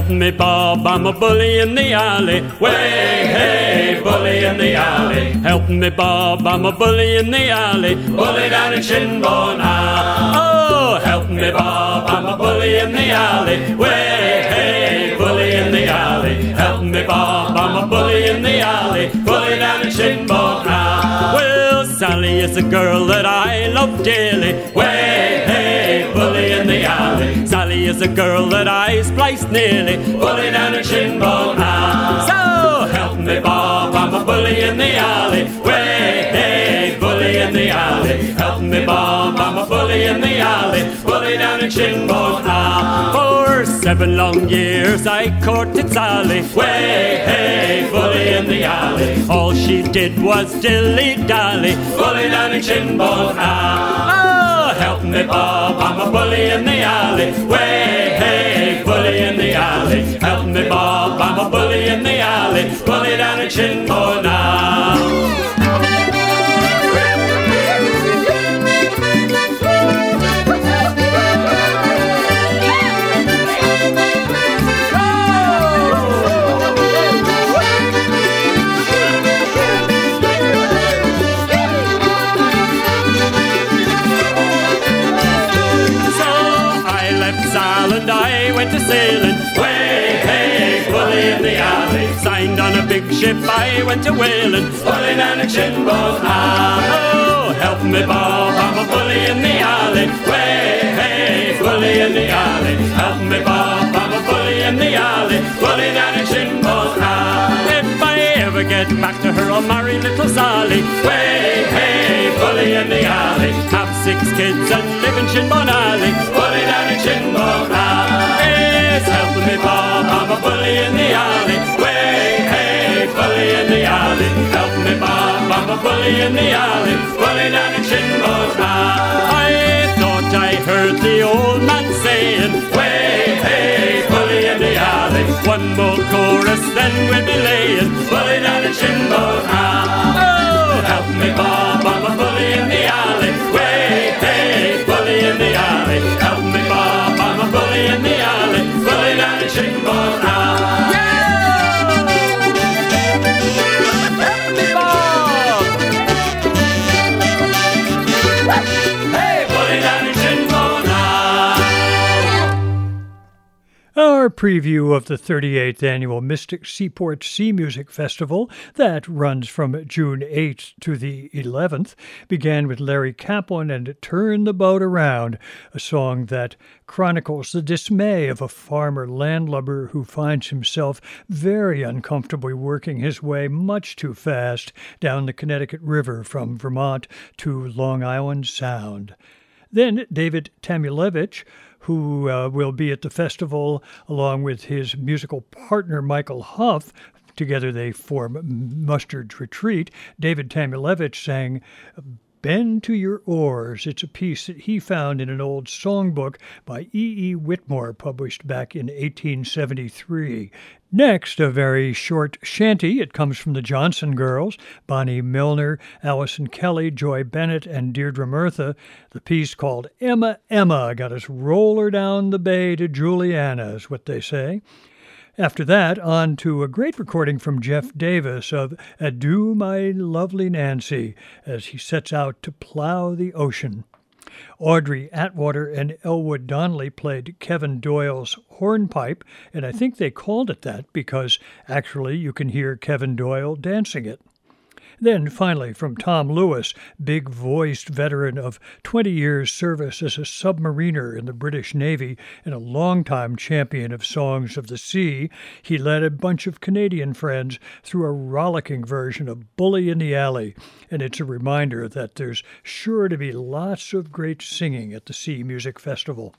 Help me, Bob, I'm a bully in the alley. Way, hey, bully in the alley. Help me, Bob, I'm a bully in the alley. Bully down in Shinbone. Oh, help me, Bob, I'm a bully in the alley. Way, hey, bully in the alley. Help me, Bob, I'm a bully in the alley. Bully down in Shinbone. Well, Sally is a girl that I love dearly. Way, Is a girl that I spliced nearly. Bully down in Shinbone. So help me, Bob, I'm a bully in the alley. Way, hey, bully in the alley. Help me, Bob, I'm a bully in the alley. Bully down her shin bone Shinbone. For seven long years I courted Sally. Way, hey, bully in the alley. All she did was dilly dally. Bully down in Shinbone. Oh, me, Bob, I'm a bully in the alley. Way, hey, bully in the alley. Help me, Bob, I'm a bully in the alley. Bully down in Shinbone. So big ship, I went to whaling. Bully down in Shinbone. Oh, help me, Bob, I'm a bully in the alley. Way, hey, bully in the alley. Help me, Bob, I'm a bully in the alley. Bully down in Shinbone. If I ever get back to her, I'll marry little Sally. Way, hey, bully in the alley. Have six kids and live in Shinbone Alley. Bully down in Shinbone Yes, help me, Bob, I'm a bully in the alley. Way, bully in the alley. Help me, Bob, I'm a bully in the alley. Bully down in Shinbone I thought I heard the old man saying, Way, hey, bully in the alley. One more chorus, then we'll be laying. Bully down in Shinbone Oh, help me, Bob, I'm a bully in the alley. Way, hey, bully in the alley. Help me, Bob, I'm a bully in the alley. Bully down in Shinbone Help Our preview of the 38th annual Mystic Seaport Sea Music Festival, that runs from June 8th to the 11th, began with Larry Kaplan and Turn the Boat Around, a song that chronicles the dismay of a farmer landlubber who finds himself very uncomfortably working his way much too fast down the Connecticut River from Vermont to Long Island Sound. Then David Tamulevich, who uh, will be at the festival along with his musical partner Michael Hough. Together they form Mustard's Retreat. David Tamulevich sang Bend to Your Oars. It's a piece that he found in an old songbook by E. E. Whitmore, published back in 1873. Next, a very short shanty. It comes from the Johnson Girls, Bonnie Milner, Allison Kelly, Joy Bennett, and Deirdre Murtha. The piece called Emma Emma got us roller down the bay to Juliana's, what they say. After that, on to a great recording from Jeff Davis of Adieu, My Lovely Nancy, as he sets out to plow the ocean. Audrey Atwater and Elwood Donnelly played Kevin Doyle's hornpipe, and I think they called it that because actually you can hear Kevin Doyle dancing it. Then, finally, from Tom Lewis, big voiced veteran of 20 years' service as a submariner in the British Navy and a longtime champion of songs of the sea, he led a bunch of Canadian friends through a rollicking version of Bully in the Alley, and it's a reminder that there's sure to be lots of great singing at the Sea Music Festival.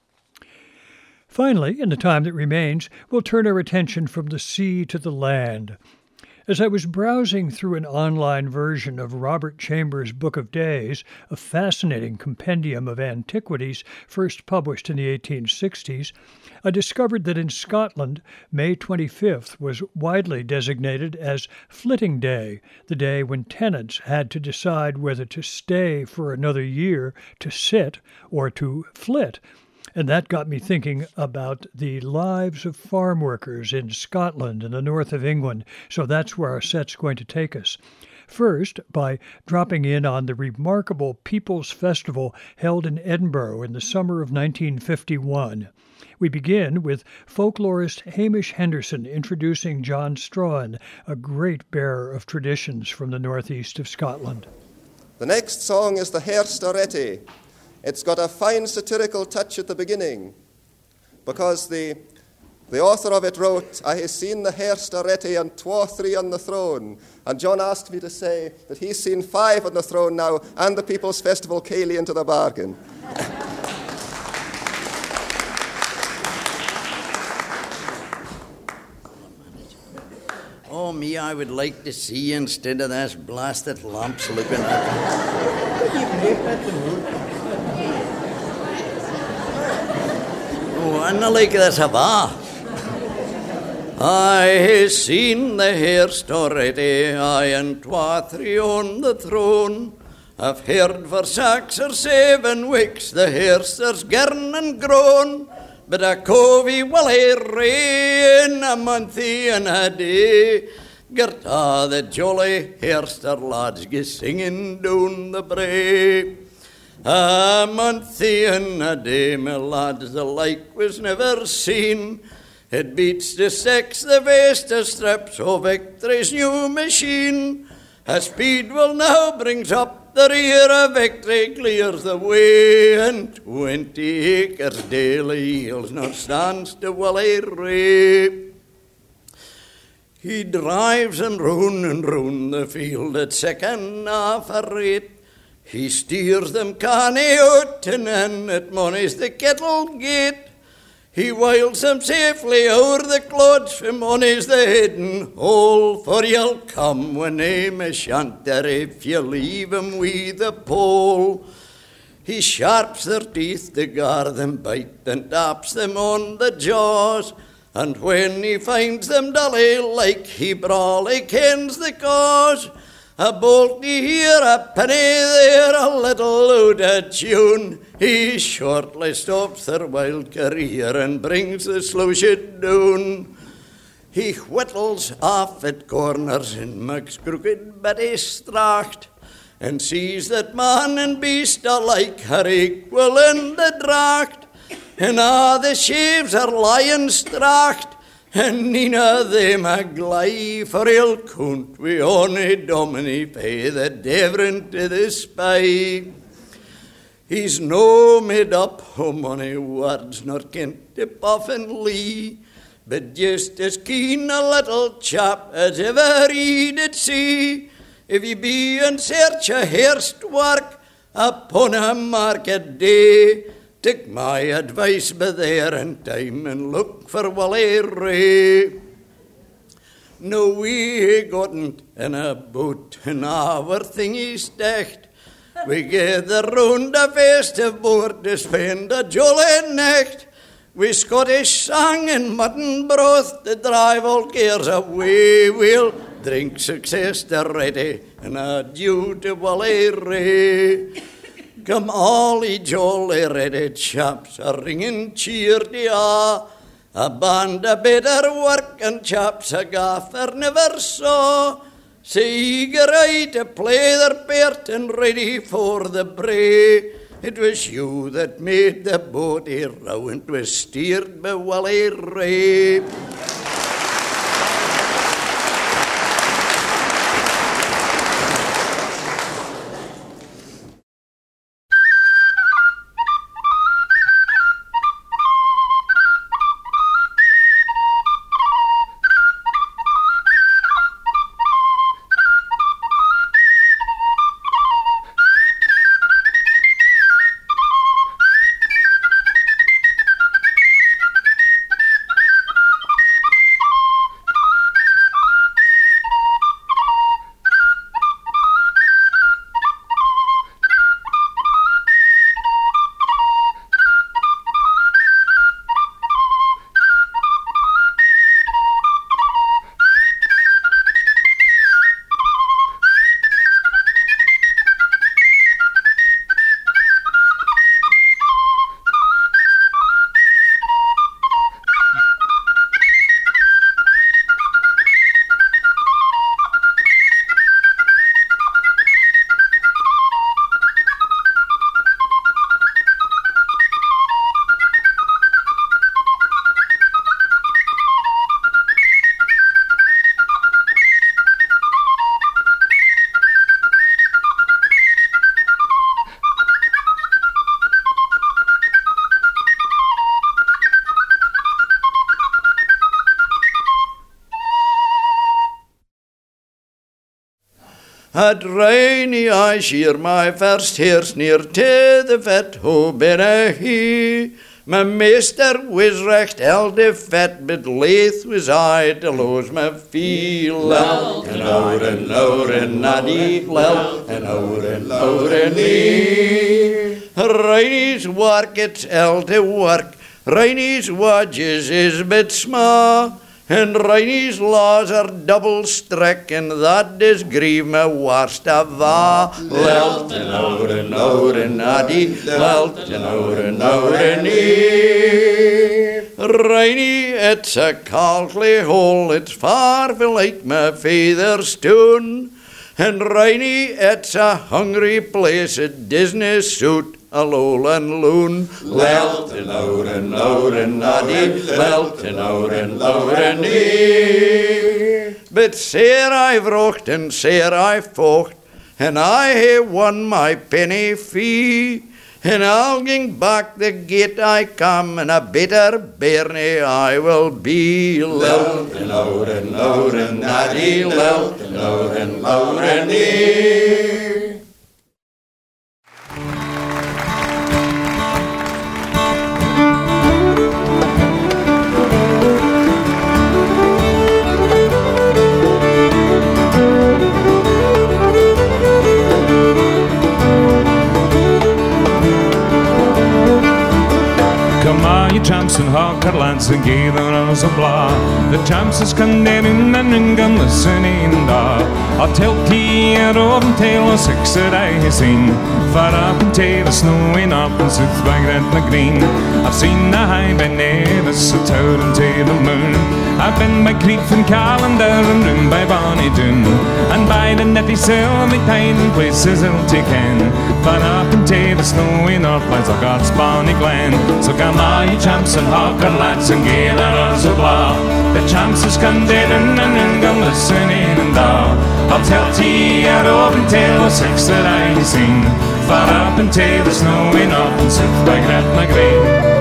Finally, in the time that remains, we'll turn our attention from the sea to the land. As I was browsing through an online version of Robert Chambers' Book of Days, a fascinating compendium of antiquities first published in the 1860s, I discovered that in Scotland, May 25th was widely designated as Flitting Day, the day when tenants had to decide whether to stay for another year to sit or to flit And that got me thinking about the lives of farm workers in Scotland and the north of England. So that's where our set's going to take us. First, by dropping in on the remarkable People's Festival held in Edinburgh in the summer of 1951. We begin with folklorist Hamish Henderson introducing John Strachan, a great bearer of traditions from the northeast of Scotland. The next song is the Hairst o' Rettie. It's got a fine satirical touch at the beginning because the, the author of it wrote, I have seen the Hairst o' Rettie and twa three on the throne. And John asked me to say that he's seen five on the throne now and the People's Festival Ceilidh into the bargain. Oh, me, I would like to see you instead of those blasted lamps looking at Oh, this hava. I have seen the hairst already, I and twa three on the throne. I've heard for six or seven weeks the hairsters gern and groan. But a covey will a rain a monthy and a day. Gerta the jolly hairster lads go singing down the brae. A monthy and a day, my lads, the like was never seen. It beats the six, the waist, the straps of victory's new machine. A speed will now brings up the rear of victory, clears the way, and twenty acres daily yields nor stands to Willie Ray. He drives and round and round the field at second half a rate. He steers them canny out and then at money's the kettle gate. He wiles them safely o'er the clods from money's the hidden hole, for you'll come when aim a shanter if you leave him with the pole. He sharps their teeth to guard them bite and taps them on the jaws. And when he finds them dully like he brawly kens the cause, a bolt here, a penny there, a little of tune. He shortly stops their wild career and brings the sluice down. He whittles off at corners and makes crooked Betty stracht, and sees that man and beast alike are equal in the dracht. And a' the sheaves are lying stracht, and none of them a for we only domini the devrin to the spy. He's no made up o' money words, nor kent puff and lee, but just as keen a little chap as ever he did see. If he be in search of hairst work upon a market day, Take my advice be there in time and look for Wally Ray. No, we gotten in a boat and our thingies decht. We gather round a festive board to spend a jolly night. We Scottish sang and mutton broth to drive all cares away. We'll drink success to ready and adieu to Wally Ray. Come all ye jolly ready chaps, a ringing cheer de a, a band of better work and chaps a gaffer never saw. So eager eye to play their part and ready for the bray. It was you that made the boat a row and was steered by Wally Ray. Het Rhynie I shear my first hairs near to the vet ho ben he. My meester was recht elde vet, but leith was I to lose my feel. Lel, and out and out and naddy, lel, and out and out and nee. Rhynie's work, it's elde work. Rhynie's wages is bit sma. And Rhynie's laws are double strict, and that grieve me worst of all. Lelt out and out and naddy, lelt out and out and ee. Rhynie, it's a costly hole, it's far from like my father's stone. And Rhynie, it's a hungry place, a Disney suit, a lowland loon. Lelt and out and out and naddy, lelt and out and out and ee. But sair I've rocht and sair I've focht, and I have won my penny fee. And I'll ging back the gate I come, and a bitter bairnie I will be. Lelt and out and out and naddy, lelt out and out and ee. Come on, you tramps and and gather a blah. The tramps is in and ring and listening da. I'll tell Pierre of and tale of six that I seen. Far up and tail the snowing up and sits by Gretna Green. I've seen the high Nevis, a toad and tail the moon. I've been by Crieff and Callander and room by Bonnie Doon. And by the netty silver tiny places I'll take in. Far up and tail the snowing up lies of God's bonny glen. So come on, you champs and hawker lads and gather us a blah. The champs is come down and ring and listening and da. I'll tell tea out of and tell the six that I seen. Far up and tail the snowing up and sit by Gretna Green. I'll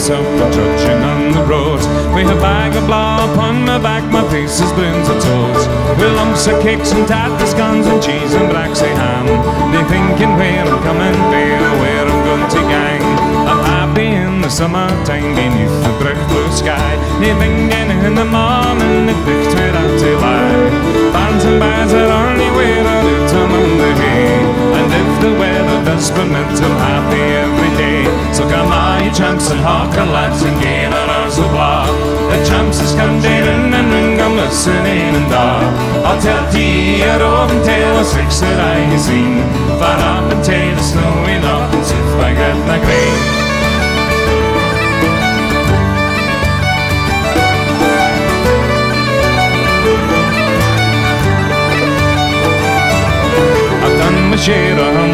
myself and trudging on the road With a bag of blah upon my back, my face is blooms of toads. With lumps of cakes and tatters, guns and cheese and black braxy ham. They thinking where I'm coming, where, where I'm going to gang. I'm happy in the summertime beneath the bright blue sky. They thinking in the morning, it dicht where I'm to lie. Fans and bars are only where and hawker lads and gather us a blah The champs is and ring, I'm listening and da I'll tell thee a roving tale of six that I have seen. Far up and tail the snowing up and sit by Gretna Green. I've done my share of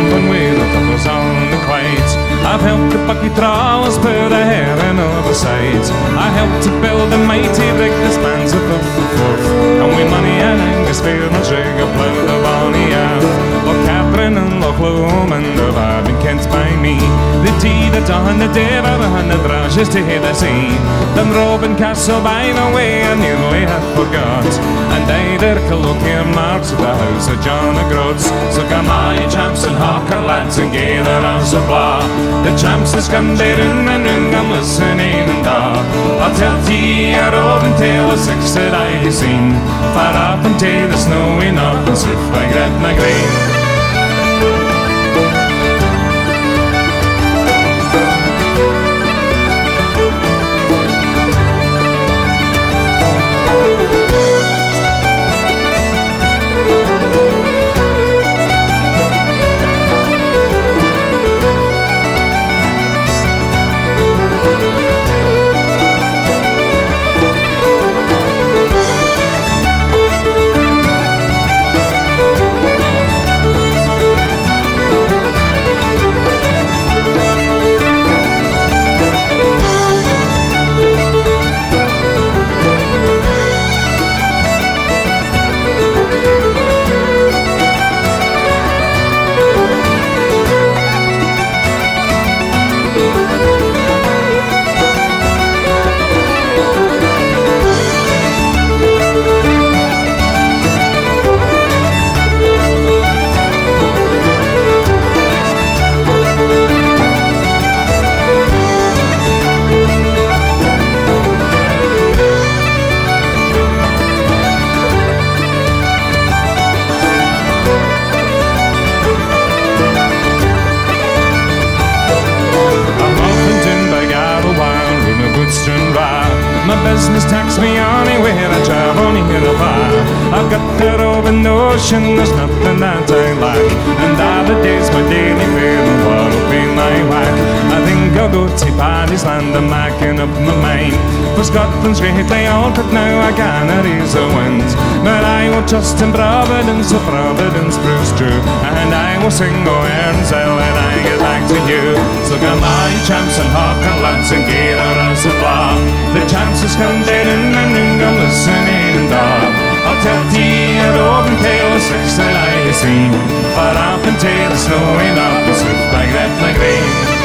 I've helped the bucky trawlers put a herring over sides. I helped to build a mighty brig that spans above the Forth. And with money and Angus fair and rig I plough the bonny Alf. Loch and have all been kent me. The tea that on the day of a hundred brushes to hear the sea. Then Robin Castle by the way I nearly had forgot. And I there colloquial marks at the house of John O'Groats. So come on, you champs and hawker lads and gather us a blah. The champs is come down and ring, I'm listening and da. I'll tell thee a roving tale of six that I have seen. Far up and tail the snowing up and sit by Gretna Green. best heavens great they all but now I cannot ease the winds. But I will trust in Providence, the Providence proves true, and I will sing oh, O'Ernsell when I get back to you. So come on, champs and hawk and lance and gator and supply. The chances come down in and noon, go listening dog. I'll tell thee an open tale of six that I have seen, far up into the snowy mountains, like that, like rain.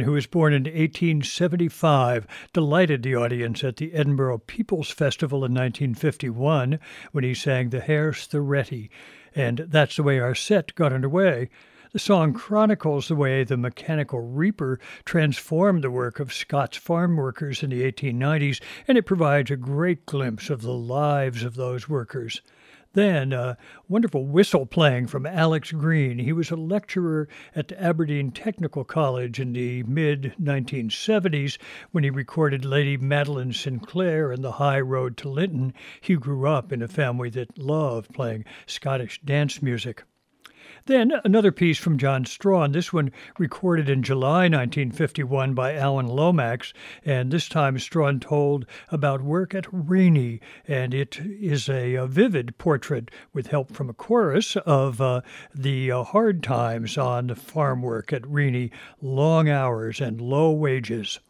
Who was born in 1875, delighted the audience at the Edinburgh People's Festival in 1951 when he sang the Hairst o' Rettie, and that's the way our set got underway. The song chronicles the way the mechanical reaper transformed the work of Scots farm workers in the 1890s, and it provides a great glimpse of the lives of those workers. Then, uh, wonderful whistle playing from Alex Green. He was a lecturer at the Aberdeen Technical College in the mid 1970s when he recorded Lady Madelina Sinclair in The High Road to Linton. He grew up in a family that loved playing Scottish dance music. Then another piece from John Strachan, this one recorded in July 1951 by Alan Lomax, and this time Strachan told about work at Rhynie, and it is a, a vivid portrait with help from a chorus of uh, the uh, hard times on farm work at Rhynie, long hours and low wages.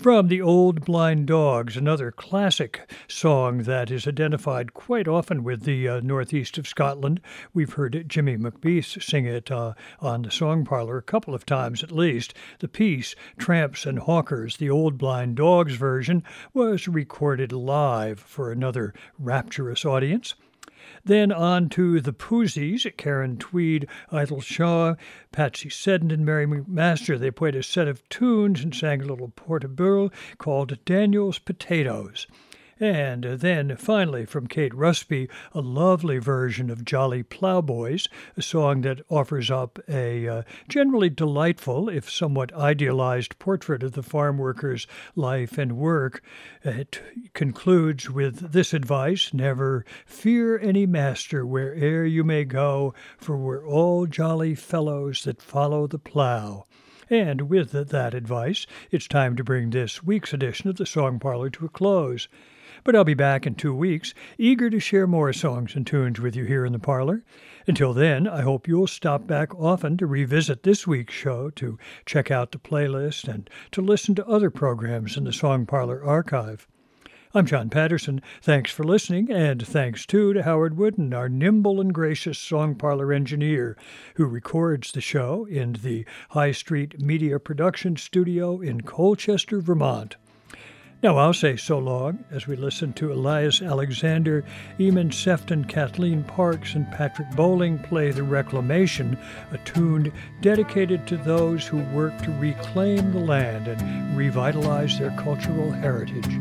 From The Old Blind Dogs, another classic song that is identified quite often with the uh, northeast of Scotland. We've heard Jimmy McBeath sing it uh, on the Song Parlor a couple of times at least. The piece, Tramps and Hawkers, the Old Blind Dogs version, was recorded live for another rapturous audience. Then on to the Poozies, Karen Tweed, Eilidh Shaw, Patsy Seddon, and Mary McMaster. They played a set of tunes and sang a little portable called Daniel's Potatoes. And then, finally, from Kate Rusby, a lovely version of Jolly Plowboys, a song that offers up a uh, generally delightful, if somewhat idealized, portrait of the farm worker's life and work. It concludes with this advice Never fear any master where'er you may go, for we're all jolly fellows that follow the plow. And with that advice, it's time to bring this week's edition of the Song Parlor to a close. But I'll be back in two weeks, eager to share more songs and tunes with you here in the parlor. Until then, I hope you'll stop back often to revisit this week's show, to check out the playlist, and to listen to other programs in the Song Parlor archive. I'm John Patterson. Thanks for listening, and thanks too to Howard Wooden, our nimble and gracious song parlor engineer, who records the show in the High Street Media Production Studio in Colchester, Vermont. Now I'll say so long as we listen to Elias Alexander, Eamon Sefton, Kathleen Parks, and Patrick Bowling play The Reclamation, a tune dedicated to those who work to reclaim the land and revitalize their cultural heritage.